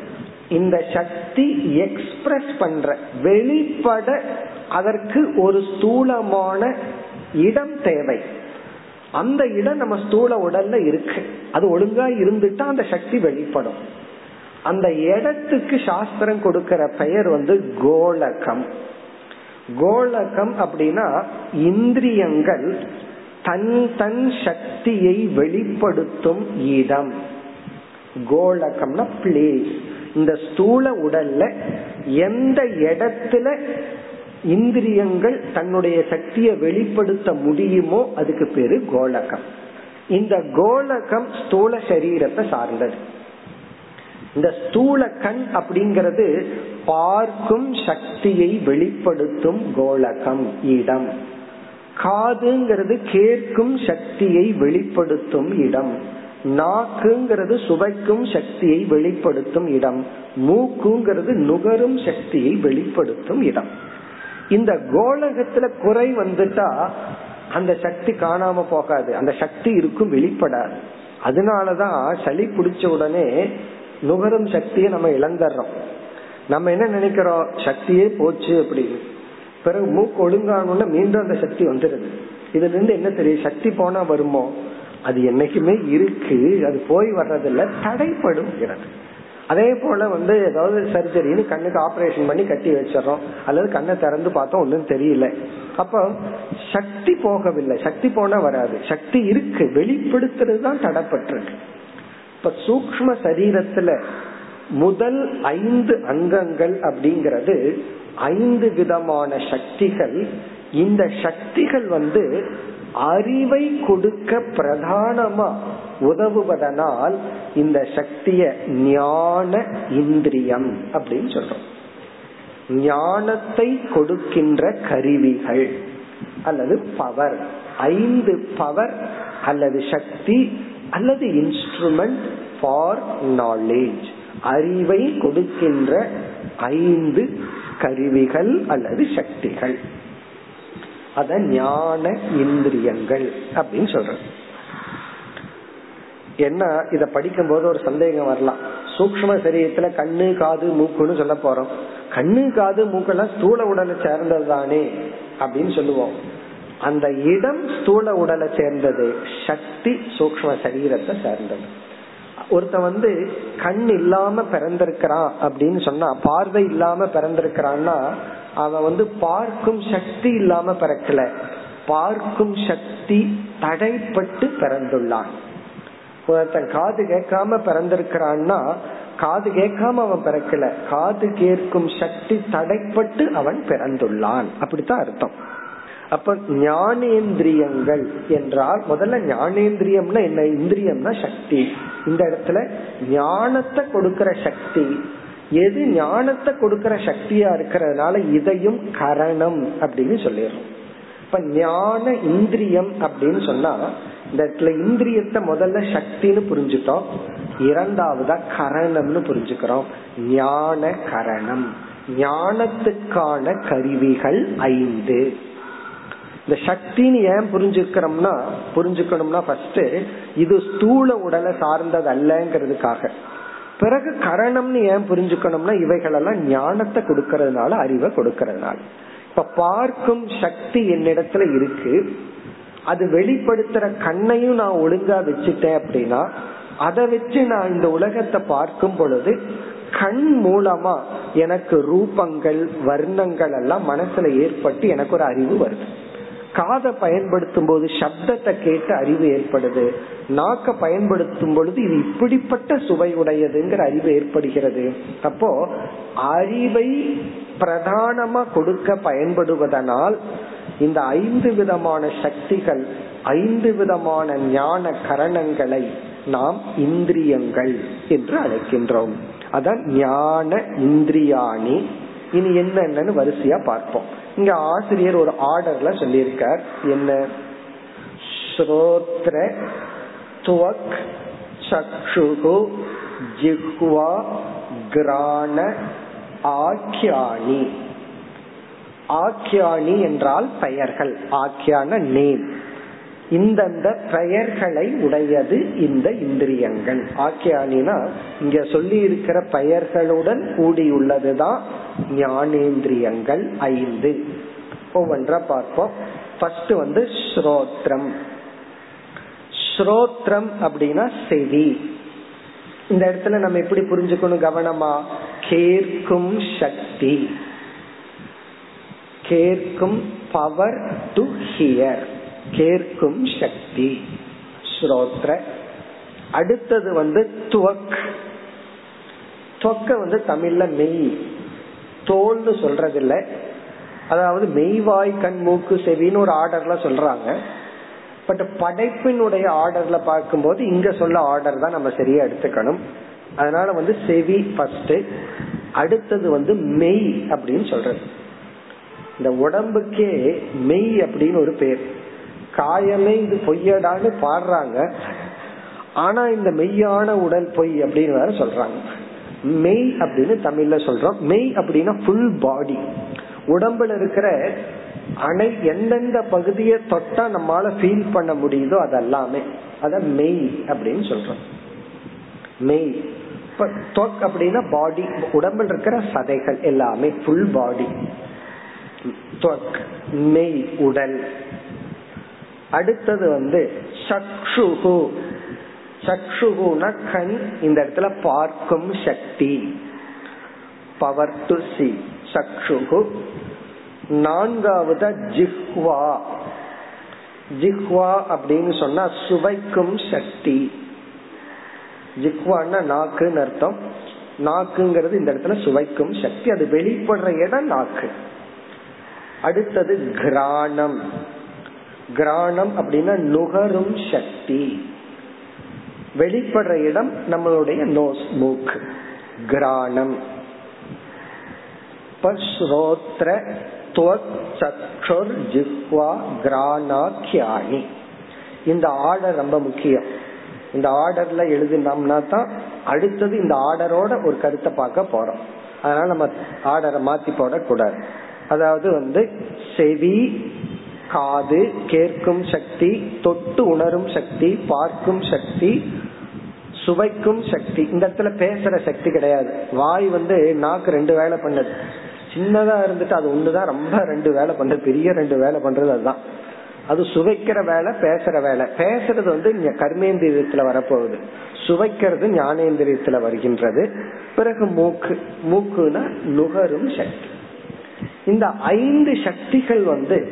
இந்த சக்தி எக்ஸ்பிரஸ் பண்ற வெளிப்பட அதற்கு ஒரு ஸ்தூலமான இடம் தேவை. அந்த இடம் நம்ம ஸ்தூல உடல்ல இருக்கு. அது ஒழுங்கா இருந்துட்டா அந்த சக்தி வெளிப்படும். அந்த இடத்துக்கு சாஸ்திரம் கொடுக்கிற பெயர் வந்து கோலகம். கோலகம் அப்படின்னா இந்திரியங்கள் தன் தன் சக்தியை வெளிப்படுத்தும் இடம். கோலகம்னா பிளேஸ் இந்த ஸ்தூல உடல்ல எந்த இடத்துல இந்திரியங்கள் தன்னுடைய சக்தியை வெளிப்படுத்த முடியுமோ அதுக்கு பேரு கோலகம். இந்த கோலகம் ஸ்தூல சரீரத்தை சார்ந்தது. இந்த ஸ்தூல கண் அப்படிங்கிறது பார்க்கும் சக்தியை வெளிப்படுத்தும் கோலகம் இடம். காதுங்கிறது கேட்கும் சக்தியை வெளிப்படுத்தும் இடம். நாக்குங்கிறது சுவைக்கும் சக்தியை வெளிப்படுத்தும் இடம். மூக்குங்கிறது நுகரும் சக்தியை வெளிப்படுத்தும் இடம். இந்த கோலகத்துல குறை வந்துட்டா அந்த சக்தி காணாம போகாது. அந்த சக்தி இருக்கும் வெளிப்படாது அதனாலதான் சளி பிடிச்ச உடனே நுகரும் சக்தியை நம்ம இழந்துடுறோம். நம்ம என்ன நினைக்கிறோம்? சக்தியே போச்சு அப்படின்னு. பிறகு மூக்கு ஒழுங்கானோன்னு மீண்டும் அந்த சக்தி வந்துடுது. இதுல இருந்து என்ன தெரியும் சக்தி போனா வருமோ? அது என்னைக்குமே இருக்கு. அது போய் வர்றதில்ல. தடைப்படும். அதே போல வந்து ஏதாவது சர்ஜரின்னு கண்ணுக்கு ஆபரேஷன் பண்ணி கட்டி வச்சிடறோம். அல்லது கண்ணை திறந்து பார்த்தோம் ஒன்றும் தெரியல. அப்ப சக்தி போகவில்லை. சக்தி போனா வராது. சக்தி இருக்கு. வெளிப்படுத்துறது தான் தடப்பட்டிருக்கு. இப்ப சூக்ம சரீரத்துல முதல் ஐந்து அங்கங்கள் அப்படிங்கிறது ஐந்து விதமான சக்திகள். இந்த சக்திகள் வந்து அறிவை கொடுக்க பிரதானமா உதவுவதனால் இந்த சக்திய ஞான இந்திரியம் அப்படின்னு சொல்றோம். ஞானத்தை கொடுக்கின்ற கருவிகள் அல்லது பவர் ஐந்து பவர் அல்லது சக்தி அல்லது இன்ஸ்ட்ருமெண்ட் ஃபார் நாலேஜ் அறிவை கொடுக்கின்ற ஐந்து கருவிகள் அல்லது சக்திகள். அத ஞான இந்திரியங்கள் அப்படின்னு சொல்ற ஏன்னா இத படிக்கும் போது ஒரு சந்தேகம் வரலாம். சூக்ம சரீரத்துல கண்ணு காது மூக்குன்னு சொல்ல போறோம். கண்ணு காது மூக்கெல்லாம் ஸ்தூல உடலை சேர்ந்தது தானே அப்படின்னு சொல்லுவோம். அந்த இடம் ஸ்தூல உடலை சேர்ந்தது சக்தி சூக்ம சரீரத்தை சேர்ந்தது. ஒருத்த வந்து கண் இல்லாம பிறந்திருக்கிறான் அப்படின்னு சொன்னா பார்வை இல்லாம பிறந்திருக்கிறான்னா அவன் வந்து பார்க்கும் சக்தி இல்லாம பிறக்கல. பார்க்கும் சக்தி தடைப்பட்டு பிறந்துள்ளான். ஒருத்தன் காது கேட்காம பிறந்திருக்கிறான்னா காது கேட்காம அவன் பிறக்கல. காது கேட்கும் சக்தி தடைப்பட்டு அவன் பிறந்துள்ளான். அப்படித்தான் அர்த்தம். அப்ப ஞானேந்திரியங்கள் என்றால் முதல்ல ஞானேந்திரியம்னா என்ன? இந்திரியம்னா சக்தி. இந்த இடத்துல ஞானத்தை கொடுக்கிற சக்தி. எது ஞானத்தை கொடுக்கிற சக்தியா இருக்கிறதுனால இதையும் கரணம் அப்படின்னு சொல்லிடுறோம். இப்ப ஞான இந்திரியம் அப்படின்னு சொன்னா இந்த இடத்துல இந்திரியத்தை முதல்ல சக்தின்னு புரிஞ்சுட்டோம். இரண்டாவதா கரணம்னு புரிஞ்சுக்கிறோம். ஞான கரணம். ஞானத்துக்கான கருவிகள் ஐந்து. இந்த சக்தின்னு ஏன் புரிஞ்சுக்கிறோம்னா புரிஞ்சுக்கணும்னா ஃபர்ஸ்ட் இது ஸ்தூல உடலை சார்ந்தது அல்லங்கிறதுக்காக பிறகு கரணம்னு ஏன் புரிஞ்சுக்கணும்னா இவைகளெல்லாம் ஞானத்தை கொடுக்கறதுனால அறிவை கொடுக்கறதுனால. இப்ப பார்க்கும் சக்தி என்னிடத்துல இருக்கு. அது வெளிப்படுத்துற கண்ணையும் நான் ஒழுங்கா வச்சுட்டேன் அப்படின்னா அதை வச்சு நான் இந்த உலகத்தை பார்க்கும் பொழுது கண் மூலமா எனக்கு ரூபங்கள் வர்ணங்கள் எல்லாம் மனசுல ஏற்பட்டு எனக்கு ஒரு அறிவு வருது. காதை பயன்படுத்தும் போது சப்தத்தை கேட்டு அறிவு ஏற்படுது. நாக்க பயன்படுத்தும் பொழுது இது இப்படிப்பட்ட சுவை உடையதுங்கிற அறிவு ஏற்படுகிறது. அப்போ அறிவை பிரதானமா கொடுக்க பயன்படுவதனால் இந்த ஐந்து விதமான சக்திகள் ஐந்து விதமான ஞான கரணங்களை நாம் இந்திரியங்கள் என்று அழைக்கின்றோம். அதான் ஞான இந்திரியாணி. இனி என்னென்னு வரிசையா பார்ப்போம். இங்க ஆசிரியர் ஒரு ஆர்டர்ல சொல்லியிருக்கார். என்ன? ஸ்ரோத்ர துவக் சக்ஷுகு ஜிஹ்வா கிராண ஆக்கியானி ஆக்கியானி என்றால் பெயர்கள். ஆக்கியான நேம். இந்தந்த பெயர்களை உடையது இந்த இந்திரியங்கள். ஆக்கியானினா இங்க சொல்லி இருக்கிற பெயர்களுடன் கூடியுள்ளதுதான் ஞானேந்திரியங்கள் ஐந்து. ஒவ்வொன்றா பார்ப்போம். ஃபர்ஸ்ட் வந்து ஸ்ரோத்ரம். ஸ்ரோத்ரம் அப்படின்னா செவி. இந்த இடத்துல நம்ம எப்படி புரிஞ்சுக்கணும்? கவனமா. கேட்கும் சக்தி. கேட்கும் பவர் டு ஹியர் கேட்கும் சக்தி. ஸ்ரோத்ர. அடுத்தது வந்து துவக். தொக்க வந்து தமிழ்ல மெய். தோல்னு சொல்றது இல்ல அதாவது மெய்வாய் கண் மூக்கு செவின்னு ஒரு ஆர்டர்ல சொல்றாங்க. பட் படைப்பினுடைய ஆர்டர்ல பார்க்கும்போது இங்க சொல்ல ஆர்டர் தான் நம்ம சரியா எடுத்துக்கணும். அதனால வந்து செவி ஃபர்ஸ்ட் அடுத்தது வந்து மெய் அப்படின்னு சொல்றது. இந்த உடம்புக்கே மெய் அப்படின்னு ஒரு பேர். காயமே இது பொய்யடான்னு பாடுறாங்க. ஆனா இந்த மெய்யான உடல் பொய் அப்படின்னு வேற சொல்றாங்க. மெய் அப்படின்னு தமிழ்ல சொல்றோம். மெய் அப்படின்னா ஃபுல் பாடி உடம்புல இருக்கிற அணை எந்தெந்த பகுதியை தொட்டா நம்மளால ஃபீல் பண்ண முடியுதோ அதெல்லாமே. அத மெய் அப்படின்னு சொல்றோம். மெய் தொக் அப்படின்னா பாடி உடம்புல இருக்கிற சதைகள் எல்லாமே ஃபுல் பாடி மெய் உடல். அடுத்தது வந்து சக்ஷுகு. சக்ஷுகுனா கண் இந்த இடத்துல பார்க்கும் சக்தி. பவர் டு சி சக்ஷுகு. நான்காவது ஜிஹ்வா. ஜிஹ்வா அப்படின்னு சொன்னா சுவைக்கும் சக்தி. ஜிஹ்வான்னா நாக்குன்னு அர்த்தம். நாக்குங்கிறது இந்த இடத்துல சுவைக்கும் சக்தி. அது வெளிப்படுற இடம் நாக்கு. அடுத்தது கிராணம். கிராணம் அப்படின்னா நுகரும் சக்தி. வெளிப்படுற இடம் நம்மளுடைய நோஸ் மூக்கு. கிராணம். ஸ்ரோத்ர சக்ஷுர் ஜிஹ்வா கிராணாக்கியானி. இந்த ஆர்டர் ரொம்ப முக்கியம். இந்த ஆர்டர்ல எழுதினோம்னா தான் அடுத்தது இந்த ஆர்டரோட ஒரு கருத்தை பார்க்க போறோம். அதனால நம்ம ஆர்டரை மாத்தி போடக்கூடாது. அதாவது வந்து செவி காது கேட்கும் சக்தி தொட்டு உணரும் சக்தி பார்க்கும் சக்தி சுவைக்கும் சக்தி. இந்த இடத்துல பேசுற சக்தி கிடையாது. வாய் வந்து நாக்கு ரெண்டு வேலை பண்ணது. சின்னதா இருந்துட்டு அது ஒண்ணுதான். ரொம்ப ரெண்டு வேலை பண்றது பெரிய ரெண்டு வேலை பண்றது அதுதான். அது சுவைக்கிற வேலை பேசுற வேலை. பேசுறது வந்து கர்மேந்திரியத்துல வரப்போகுது. சுவைக்கிறது ஞானேந்திரியத்துல வருகின்றது. பிறகு மூக்கு. மூக்குனா நுகரும் சக்தி. இந்த ஐந்து சக்திகள் வந்து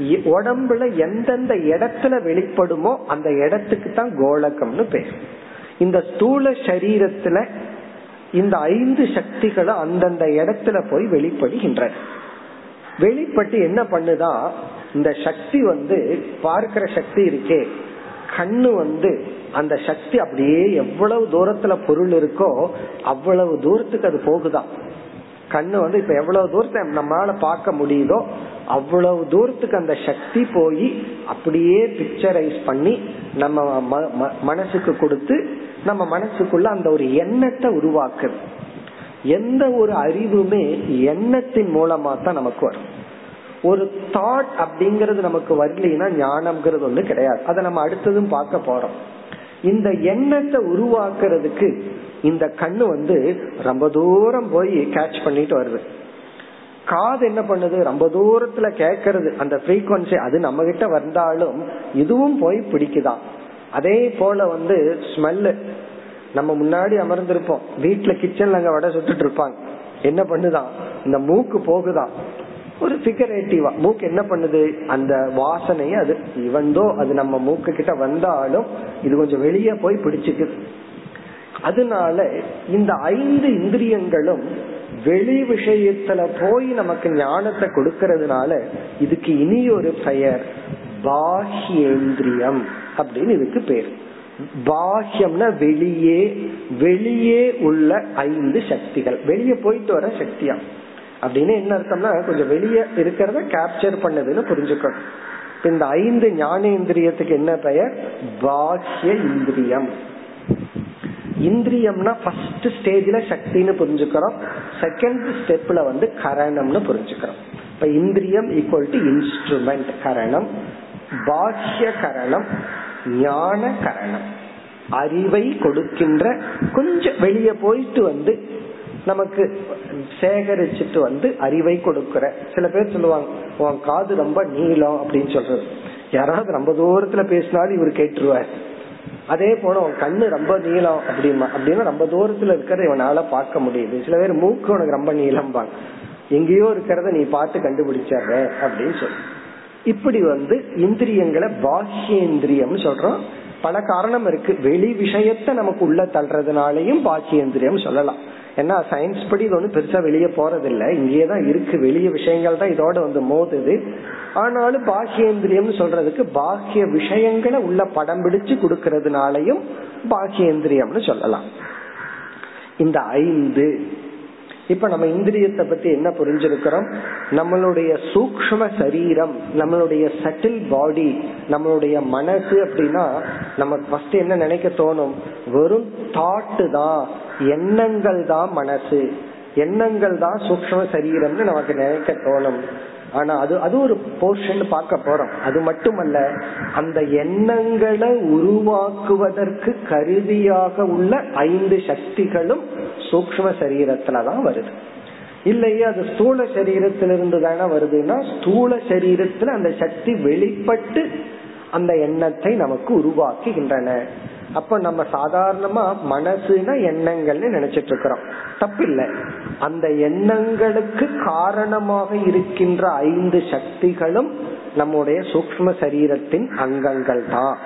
உடம்புல எந்தெந்த இடத்துல வெளிப்படுமோ அந்த இடத்துக்கு தான் கோலகம்னு பேர். இந்த ஸ்தூல சரீரத்துல இந்த ஐந்து சக்திகளும் அந்தந்த இடத்துல போய் வெளிப்படுகின்றன. வெளிப்பட்டு என்ன பண்ணுதா? இந்த சக்தி வந்து பார்க்கிற சக்தி இருக்கே. கண்ணு வந்து அந்த சக்தி அப்படியே எவ்வளவு தூரத்துல பொருள் இருக்கோ அவ்வளவு தூரத்துக்கு அது போகுதான் கண்ணு வந்து இப்ப எவ்வளவு தூரத்தை நம்மளால பார்க்க முடியுதோ அவ்வளவு தூரத்துக்கு அந்த சக்தி போய் அப்படியே பிக்சரைஸ் பண்ணி நம்ம மனசுக்கு கொடுத்து நம்ம மனசுக்குள்ள அந்த ஒரு எண்ணத்தை உருவாக்குது. எந்த ஒரு அறிவுமே எண்ணத்தின் மூலமா தான் நமக்கு வரும். ஒரு தாட் அப்படிங்கறது நமக்கு வரலைன்னா ஞானம்ங்கிறது ஒண்ணு கிடையாது. அதை நம்ம அடுத்ததும் பார்க்க போறோம். இந்த எண்ணத்தை உருவாக்குறதுக்கு இந்த கண்ணு வந்து ரொம்ப தூரம் போய் கேட்ச் பண்ணிட்டு வருது. காது என்ன பண்ணுது? ரொம்ப தூரத்துல கேட்கறது அந்த ஃப்ரீக்வன்சி அது நம்ம கிட்ட வந்தாலும் இதுவும் போய் பிடிக்குதான் அதே போல வந்து ஸ்மெல்லு நம்ம முன்னாடி அமர்ந்திருப்போம். வீட்டுல கிச்சன்ல அங்க வடை சுட்டுட்டு இருப்பாங்க. என்ன பண்ணுதான் இந்த மூக்கு போகுதான் ஒரு பிகரேட்டிவா மூக்கு என்ன பண்ணுது? அந்த வாசனையை அது இவந்தோ அது நம்ம மூக்கு கிட்ட வந்தாலும் இது கொஞ்சம் வெளியே போய் பிடிச்சுக்குது. அதனால இந்த ஐந்து இந்திரியங்களும் வெளி விஷயத்துல போய் நமக்கு ஞானத்தை கொடுக்கறதுனால இதுக்கு இனி ஒரு பெயர் பாஹ்யேந்திரியம் அப்படின்னு இதுக்கு பேர். பாஹ்யம்னா வெளியே வெளியே உள்ள ஐந்து சக்திகள். வெளியே போயிட்டு வர சக்தியா. அப்படின்னு என்ன அர்த்தம்னா கொஞ்சம் வெளியே இருக்கிறத கேப்சர் பண்ணதுன்னு புரிஞ்சுக்கணும். இந்த ஐந்து ஞானேந்திரியத்துக்கு என்ன பெயர்? பாஹ்ய இந்திரியம் இந்திரியம்னா ஃபர்ஸ்ட் ஸ்டேஜ்ல சக்தின்னு புரிஞ்சுக்கிறோம். செகண்ட் ஸ்டெப்ல வந்து கரணம்னு புரிஞ்சுக்கிறோம். இப்ப இந்திரியம் ஈக்குவல் டு இன்ஸ்ட்ருமெண்ட் கரணம் பாஹ்ய கரணம் ஞான கரணம். அறிவை கொடுக்கின்ற கொஞ்சம் வெளியே போயிட்டு வந்து நமக்கு சேகரிச்சுட்டு வந்து அறிவை கொடுக்கிற. சில பேர் சொல்லுவாங்க உன் காது ரொம்ப நீளம் அப்படின்னு சொல்றது. யாராவது ரொம்ப தூரத்துல பேசினாலும் இவர் கேட்டுருவார். அதே போல உன் கண்ணு ரொம்ப நீளம் அப்படிமா அப்படின்னா ரொம்ப தூரத்துல இருக்கிறத இவனால பார்க்க முடியுது. சில பேர் மூக்கு உனக்கு ரொம்ப நீளம் பாங்க எங்கேயோ இருக்கிறத நீ பார்த்து கண்டுபிடிச்சாரு அப்படின்னு சொல்லு. இப்படி வந்து இந்திரியங்களை பாக்கியேந்திரியம் சொல்றோம். பல காரணம் இருக்கு. வெளி விஷயத்த நமக்கு உள்ள தள்ளுறதுனாலையும் பாக்கியேந்திரியம் சொல்லலாம். ஏன்னா சயின்ஸ் படி இது ஒன்றும் பெருசா வெளியே போறதில்ல. இங்கேயேதான் இருக்கு. வெளிய விஷயங்கள் தான் இதோட வந்து மோதுது. ஆனாலும் பாக்கியேந்திரியம் சொல்றதுக்கு பாக்கிய விஷயங்களை உள்ள படம் பிடிச்சு கொடுக்கறதுனாலையும் பாக்கியேந்திரியம்னு சொல்லலாம். இந்த ஐந்து இப்ப நம்ம இந்திரியத்தை பத்தி என்ன புரிஞ்சிருக்கிறோம்? நம்மளுடைய சூக்ம சரீரம் நம்மளுடைய சட்டில் பாடி நம்மளுடைய மனசு அப்படின்னா நமக்கு ஃபர்ஸ்ட் என்ன நினைக்க தோணும்? வெறும் தாட்டு தான். எண்ணங்கள் தான் மனசு. எண்ணங்கள் தான் சூக்ம சரீரம்னு நமக்கு நினைக்க தோணும். ஆனா அது அது ஒரு போர்ஷன் பார்க்க போறோம். அது மட்டுமல்ல அந்த எண்ணங்களை உருவாக்குவதற்கு கருவியாக உள்ள ஐந்து சக்திகளும் சூக்ம சரீரத்துலதான் வருது. இல்லையே அது ஸ்தூல சரீரத்திலிருந்து தானே வருதுன்னா ஸ்தூல சரீரத்துல அந்த சக்தி வெளிப்பட்டு அந்த எண்ணத்தை நமக்கு உருவாக்குகின்றன. அப்ப நம்ம சாதாரணமா மனசுனா எண்ணங்கள்னு நினைச்சிட்டு இருக்கிறோம். தப்பில்லை. அந்த எண்ணங்களுக்கு காரணமாக இருக்கின்ற ஐந்து சக்திகளும் நம்முடைய சூக்ம சரீரத்தின் அங்கங்கள் தான்.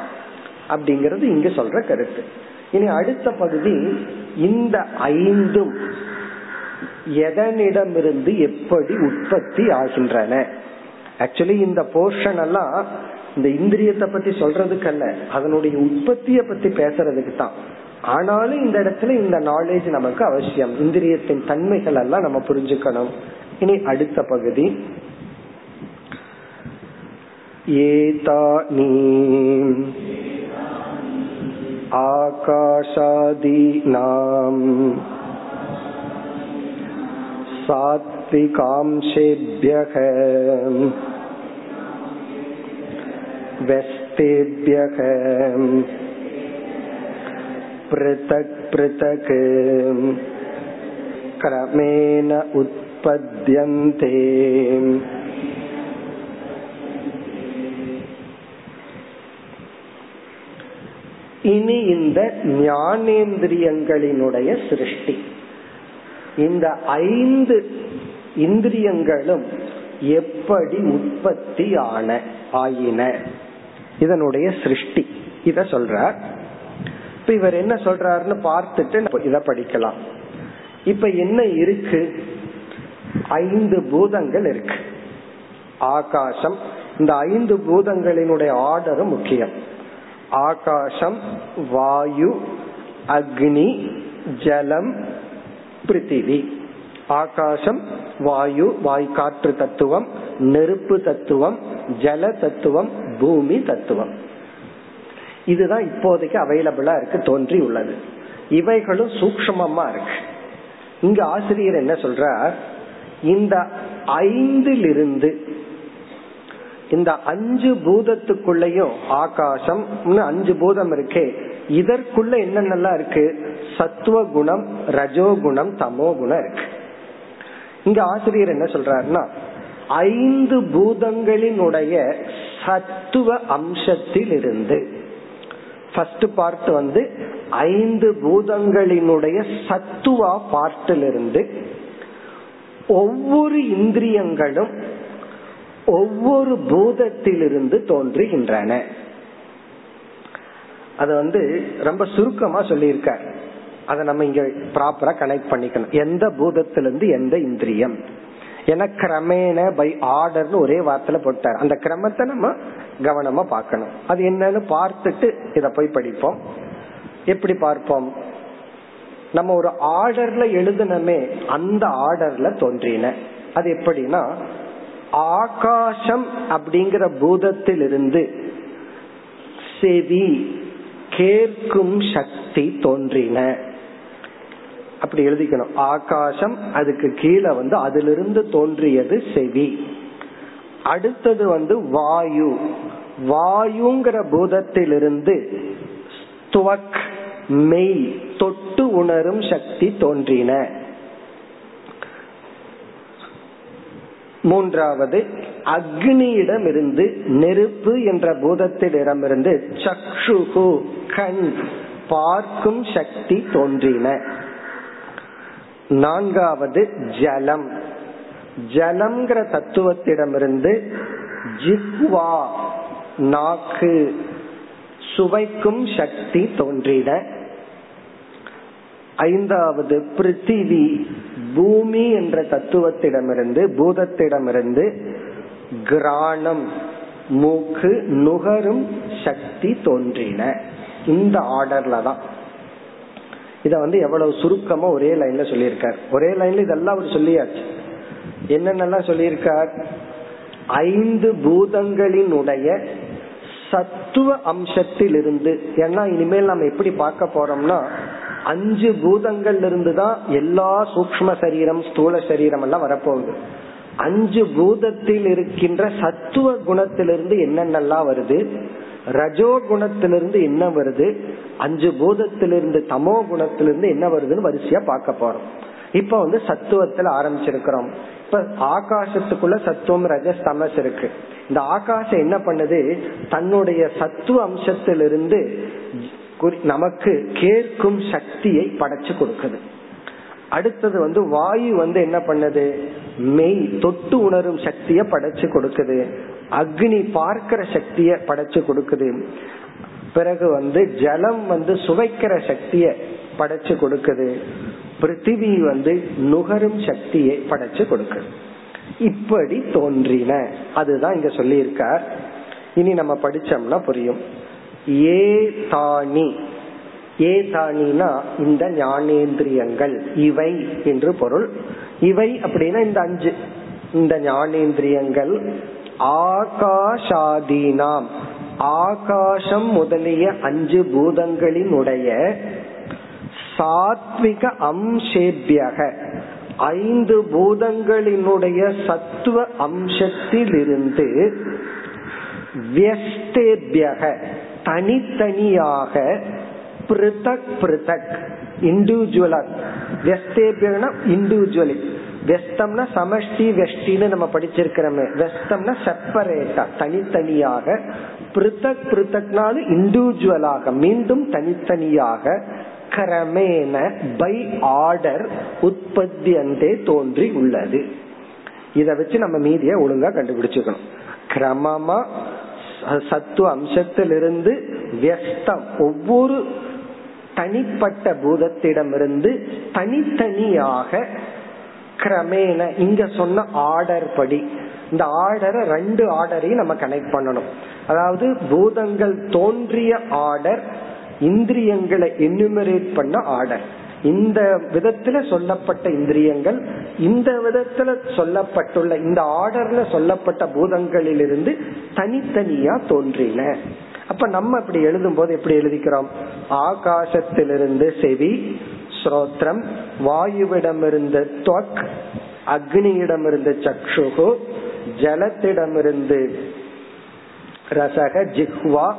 அப்படிங்கறது இங்க சொல்ற கருத்து. இனி அடுத்த பகுதி இந்த ஐந்தும் எதனிடமிருந்து எப்படி உற்பத்தி ஆகின்றன? ஆக்சுவலி இந்த போர்ஷன் எல்லாம் இந்த இந்திரியத்தை பத்தி சொல்றதுக்கல்ல அதனுடைய உற்பத்திய பத்தி பேசுறதுக்கு தான். ஆனாலும் இந்த இடத்துல இந்த நாலேஜ் நமக்கு அவசியம். இந்திரியத்தின் தன்மைகள் எல்லாம் நம்ம புரிஞ்சுக்கணும். இனி அடுத்த பகுதி. ஏதானி ஆகாஷாதீனாம் சாத்விகாம்சேபியக व्यस्तेभ्यः पृथक् पृथक् क्रमेण उत्पद्यन्ते இனி இந்த ஞானேந்திரியங்களினுடைய சிருஷ்டி இந்த ஐந்து இந்திரியங்களும் எப்படி உற்பத்தி ஆன ஆயின இதனுடைய சிருஷ்டி. இத சொல்றார். இப்ப இவர் என்ன சொல்றாருன்னு பார்த்துட்டு இத படிக்கலாம். இப்ப என்ன இருக்கு? ஐந்து பூதங்கள் இருக்கு. ஆகாசம். இந்த ஐந்து பூதங்களினுடைய ஆர்டரும் முக்கியம். ஆகாசம் வாயு அக்னி ஜலம் பிருத்திவி. ஆகாசம் வாயு வாய் காற்று தத்துவம் நெருப்பு தத்துவம் ஜல தத்துவம் பூமி தத்துவம். இதுதான் இப்போதைக்கு அவைலபிளா இருக்கு தோன்றி உள்ளது இவைகளும் சூக்மமா இருக்கு. இங்க ஆசிரியர் என்ன சொல்றார்? இந்த ஐந்திலிருந்து இந்த அஞ்சு பூதத்துக்குள்ளயும் ஆகாசம் அஞ்சு பூதம் இருக்கே. இதற்குள்ள என்னென்னலாம் இருக்கு? சத்துவ குணம் ரஜோகுணம் தமோ குணம் இருக்கு. இங்க ஆசிரியர் என்ன சொல்றாருன்னா ஐந்து பூதங்களினுடைய சத்துவ அம்சத்தில் இருந்து ஃபர்ஸ்ட் பார்ட் வந்து ஐந்து பூதங்களினுடைய சத்துவா பார்ட்டிலிருந்து ஒவ்வொரு இந்திரியங்களும் ஒவ்வொரு பூதத்திலிருந்து தோன்றுகின்றன. அது வந்து ரொம்ப சுருக்கமா சொல்லியிருக்கார். அதை நம்ம இங்க ப்ராப்பரா கனெக்ட் பண்ணிக்கணும். எந்த பூதத்திலிருந்து எந்த இந்திரியம்? என கிரமேண பை ஆர்டர்னு ஒரே வார்த்தையில போட்டார். அந்த கிரமத்தை நம்ம கவனமா பார்க்கணும். அது என்னன்னு பார்த்துட்டு இத போய் படிப்போம். எப்படி பார்ப்போம்? நம்ம ஒரு ஆர்டர்ல எழுதுனமே அந்த ஆர்டர்ல தோன்றின. அது எப்படின்னா ஆகாசம் அப்படிங்கிற பூதத்திலிருந்து செவி கேட்கும் சக்தி தோன்றின. அப்படி எழுதிக்கணும். ஆகாசம் அதுக்கு கீழே வந்து அதிலிருந்து தோன்றியது செவி. அடுத்தது வந்து வாயு. வாயுங்கிற பூதத்திலிருந்து துவக் மெய் தொட்டு உணரும் சக்தி தோன்றின. மூன்றாவது அக்னியிடம் இருந்து நெருப்பு என்ற பூதத்திடமிருந்து சக்ஷுகு கண் பார்க்கும் சக்தி தோன்றின. நான்காவது ஜலம். ஜலம்ங்கிற தத்துவத்திடமிருந்து ஜிஹ்வா நாக்கு சுவைக்கும் சக்தி தோன்றின ஐந்தாவது பிருத்திவி பூமி என்ற தத்துவத்திடமிருந்து பூதத்திடமிருந்து கிராணம் மூக்கு நுகரும் சக்தி தோன்றின இந்த ஆர்டர்ல தான் இத வந்து எவ்வளவு சுருக்கமா ஒரே லைன்ல சொல்லியிருக்கார். ஒரே லைன்ல இதெல்லாம் அவர் சொல்லியாச்சு. என்னென்னலாம் சொல்லியிருக்கார்? ஐந்து பூதங்களினுடைய சத்துவ அம்சத்தில் இருந்து ஏன்னா இனிமேல் நம்ம எப்படி பார்க்க போறோம்னா அஞ்சு பூதங்கள்ல இருந்து தான் எல்லா சூக்ம சரீரம் ஸ்தூல சரீரம் எல்லாம் வரப்போகுது. அஞ்சு பூதத்தில் இருக்கின்ற சத்துவ குணத்திலிருந்து என்னென்னலாம் வருது? ரஜோ குணத்திலிருந்து என்ன வருது? அஞ்சு பூதத்திலிருந்து தமோ குணத்திலிருந்து என்ன வருதுன்னு வரிசையா பார்க்க போறோம். இப்ப வந்து சத்துவத்துல ஆரம்பிச்சிருக்கிறோம். இப்ப ஆகாசத்துக்குள்ள சத்துவம் ரஜஸ் தமஸ் இருக்கு. இந்த ஆகாசம் என்ன பண்ணுது? தன்னுடைய சத்துவ அம்சத்திலிருந்து நமக்கு கேட்கும் சக்தியை படைச்சு கொடுக்குது. அடுத்தது வந்து வாயு வந்து என்ன பண்ணுது? மெய் தொட்டு உணரும் சக்திய படைச்சு கொடுக்குது. அக்னி பார்க்கிற சக்திய படைச்சு கொடுக்குது. பிறகு வந்து ஜலம் வந்து சுவைக்கிற சக்திய படைச்சு கொடுக்குது. பிருத்திவி வந்து நுகரும் சக்தியை படைச்சு கொடுக்குது. இப்படி தோன்றின. அதுதான் இங்க சொல்லி இருக்கார் இனி நம்ம படிச்சோம்னா புரியும். ஏ தாணி ஏ தாணினா இந்த ஞானேந்திரியங்கள். இவை என்று பொருள். இவை அப்படின்னா இந்த அஞ்சு. இந்த ஞானேந்திரியங்கள் ஆகாஷாதீனாம். ஆகாசம் முதலிய அஞ்சு பூதங்களினுடைய சாத்விக அம்சேபியக. ஐந்து பூதங்களினுடைய சத்துவ அம்சத்திலிருந்து வியஸ்தேபியக. தனித்தனியாக பிருதக் பிருதக் இண்டிவிஜுவலா வியஸ்தேபியகனா இண்டிவிஜுவலி வெஸ்தம்னா சமஷ்டி வெஷ்டின்னு நம்ம படிச்சிருக்கிறோமே. வெஸ்தம்னா செப்பரேட்டா தனித்தனியாக. பிருத்தக் பிருத்தக்னாலும் இண்டிவிஜுவலாக மீண்டும் தனித்தனியாக கிரமேன பை ஆர்டர் உற்பத்தி அந்தே தோன்றி உள்ளது. இத வச்சு நம்ம மீதிய ஒழுங்கா கண்டுபிடிச்சுக்கணும். கிரமமா சத்துவ அம்சத்திலிருந்து வியஸ்தம் ஒவ்வொரு தனிப்பட்ட பூதத்திடமிருந்து தனித்தனியாக கிரமேன இங்க சொன்ன ஆர்டர் படி. இந்த ஆர்டரை ரெண்டு ஆர்டரையும் நம்ம கனெக்ட் பண்ணணும். அதாவது பூதங்கள் தோன்றிய ஆர்டர் இந்திரியங்களை என்யூமரேட் பண்ண ஆர்டர் இந்த விதத்துல சொல்லப்பட்ட இந்திரியங்கள் இந்த விதத்துல சொல்லப்பட்டுள்ள இந்த ஆர்டர்ல சொல்லப்பட்ட பூதங்களிலிருந்து தனித்தனியா தோன்றின. அப்ப நம்ம இப்படி எழுதும் போது எப்படி எழுதிக்கிறோம்? ஆகாசத்திலிருந்து செவி ஸ்ரோத்ரம். வாயுவிடமிருந்து துவக் அக்னியிடமிருந்து சக்ஷுகு ஜலத்திடமிருந்து ரசக ஜிஹ்வா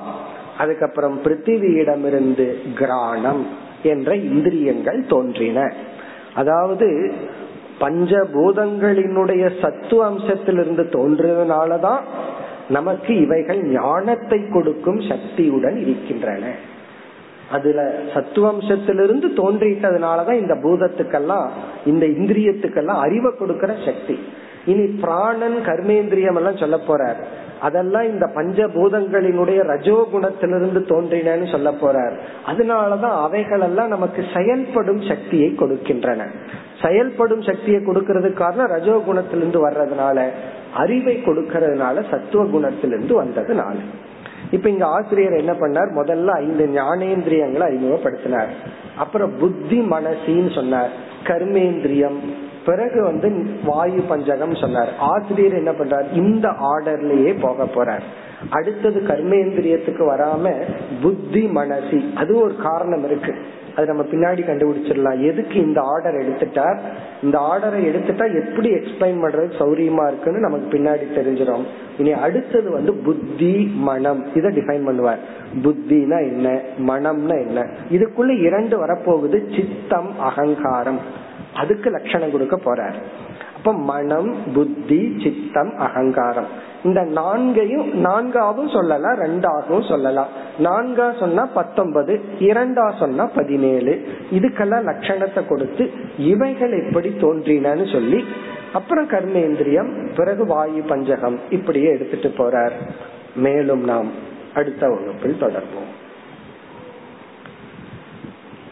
அதுக்கப்புறம் பிருத்திவியிடமிருந்து கிராணம் என்ற இந்திரியங்கள் தோன்றின. அதாவது பஞ்சபூதங்களினுடைய சத்துவ அம்சத்திலிருந்து தோன்றதுனாலதான் நமக்கு இவைகள் ஞானத்தை கொடுக்கும் சக்தியுடன் இருக்கின்றன. அதுல சத்துவம்சத்திலிருந்து தோன்றிட்டதுனாலதான் இந்த பூதத்துக்கெல்லாம் இந்த இந்திரியத்துக்கெல்லாம் அறிவை கொடுக்கிற சக்தி. இனி பிராணன் கர்மேந்திரியம் எல்லாம் சொல்ல போறார். அதெல்லாம் இந்த பஞ்சபூதங்களினுடைய ரஜோகுணத்திலிருந்து தோன்றினு சொல்ல போறார். அதனாலதான் அவைகளெல்லாம் நமக்கு செயல்படும் சக்தியை கொடுக்கின்றன. செயல்படும் சக்தியை கொடுக்கறதுக்கு காரணம் ரஜோகுணத்திலிருந்து வர்றதுனால அறிவை கொடுக்கறதுனால சத்துவ குணத்திலிருந்து வந்ததுனால. இப்ப இங்க ஆசிரியர் என்ன பண்ணார்? முதல்ல ஐந்து ஞானேந்திரியங்களை அறிமுகப்படுத்தினார். அப்புறம் புத்தி மனசின்னு சொன்னார். கர்மேந்திரியம். பிறகு வந்து வாயு பஞ்சகம் சொன்னார். ஆசிரியர் என்ன பண்றார்? இந்த ஆர்டர்லயே போக போறார். அடுத்தது கர்மேந்திரியத்துக்கு வராம புத்தி மனசி. அது ஒரு காரணம் இருக்கு. அது நம்ம பின்னாடி கண்டுபிடிச்சிடலாம். எதுக்கு இந்த ஆர்டர் எடுத்துட்டார் இந்த ஆர்டரை எடுத்துட்டா எப்படி எக்ஸ்பிளைன் பண்றது சௌரியமா இருக்குன்னு நமக்கு பின்னாடி தெரிஞ்சிடும். இனி அடுத்தது வந்து புத்தி மனம். இதை டிஃபைன் பண்ணுவார். புத்தினா என்ன? மனம்னா என்ன? இதுக்குள்ள இரண்டு வரப்போகுது சித்தம் அகங்காரம். அதுக்கு லட்சணம் கொடுக்க போறார். இப்ப மனம் புத்தி சித்தம் அகங்காரம். இந்த நான்கையும் நான்காவும் சொல்லலாம் ரெண்டாகவும் சொல்லலாம். நான்கா சொன்னா பத்தொன்பது இரண்டா சொன்னா பதினேழு. இதுக்கெல்லாம் லட்சணத்தை கொடுத்து இவைகள் எப்படி தோன்றினு சொல்லி அப்புறம் கர்மேந்திரியம் பிறகு வாயு பஞ்சகம் இப்படியே எடுத்துட்டு போறார். மேலும் நாம் அடுத்த வகுப்பில் தொடர்போம்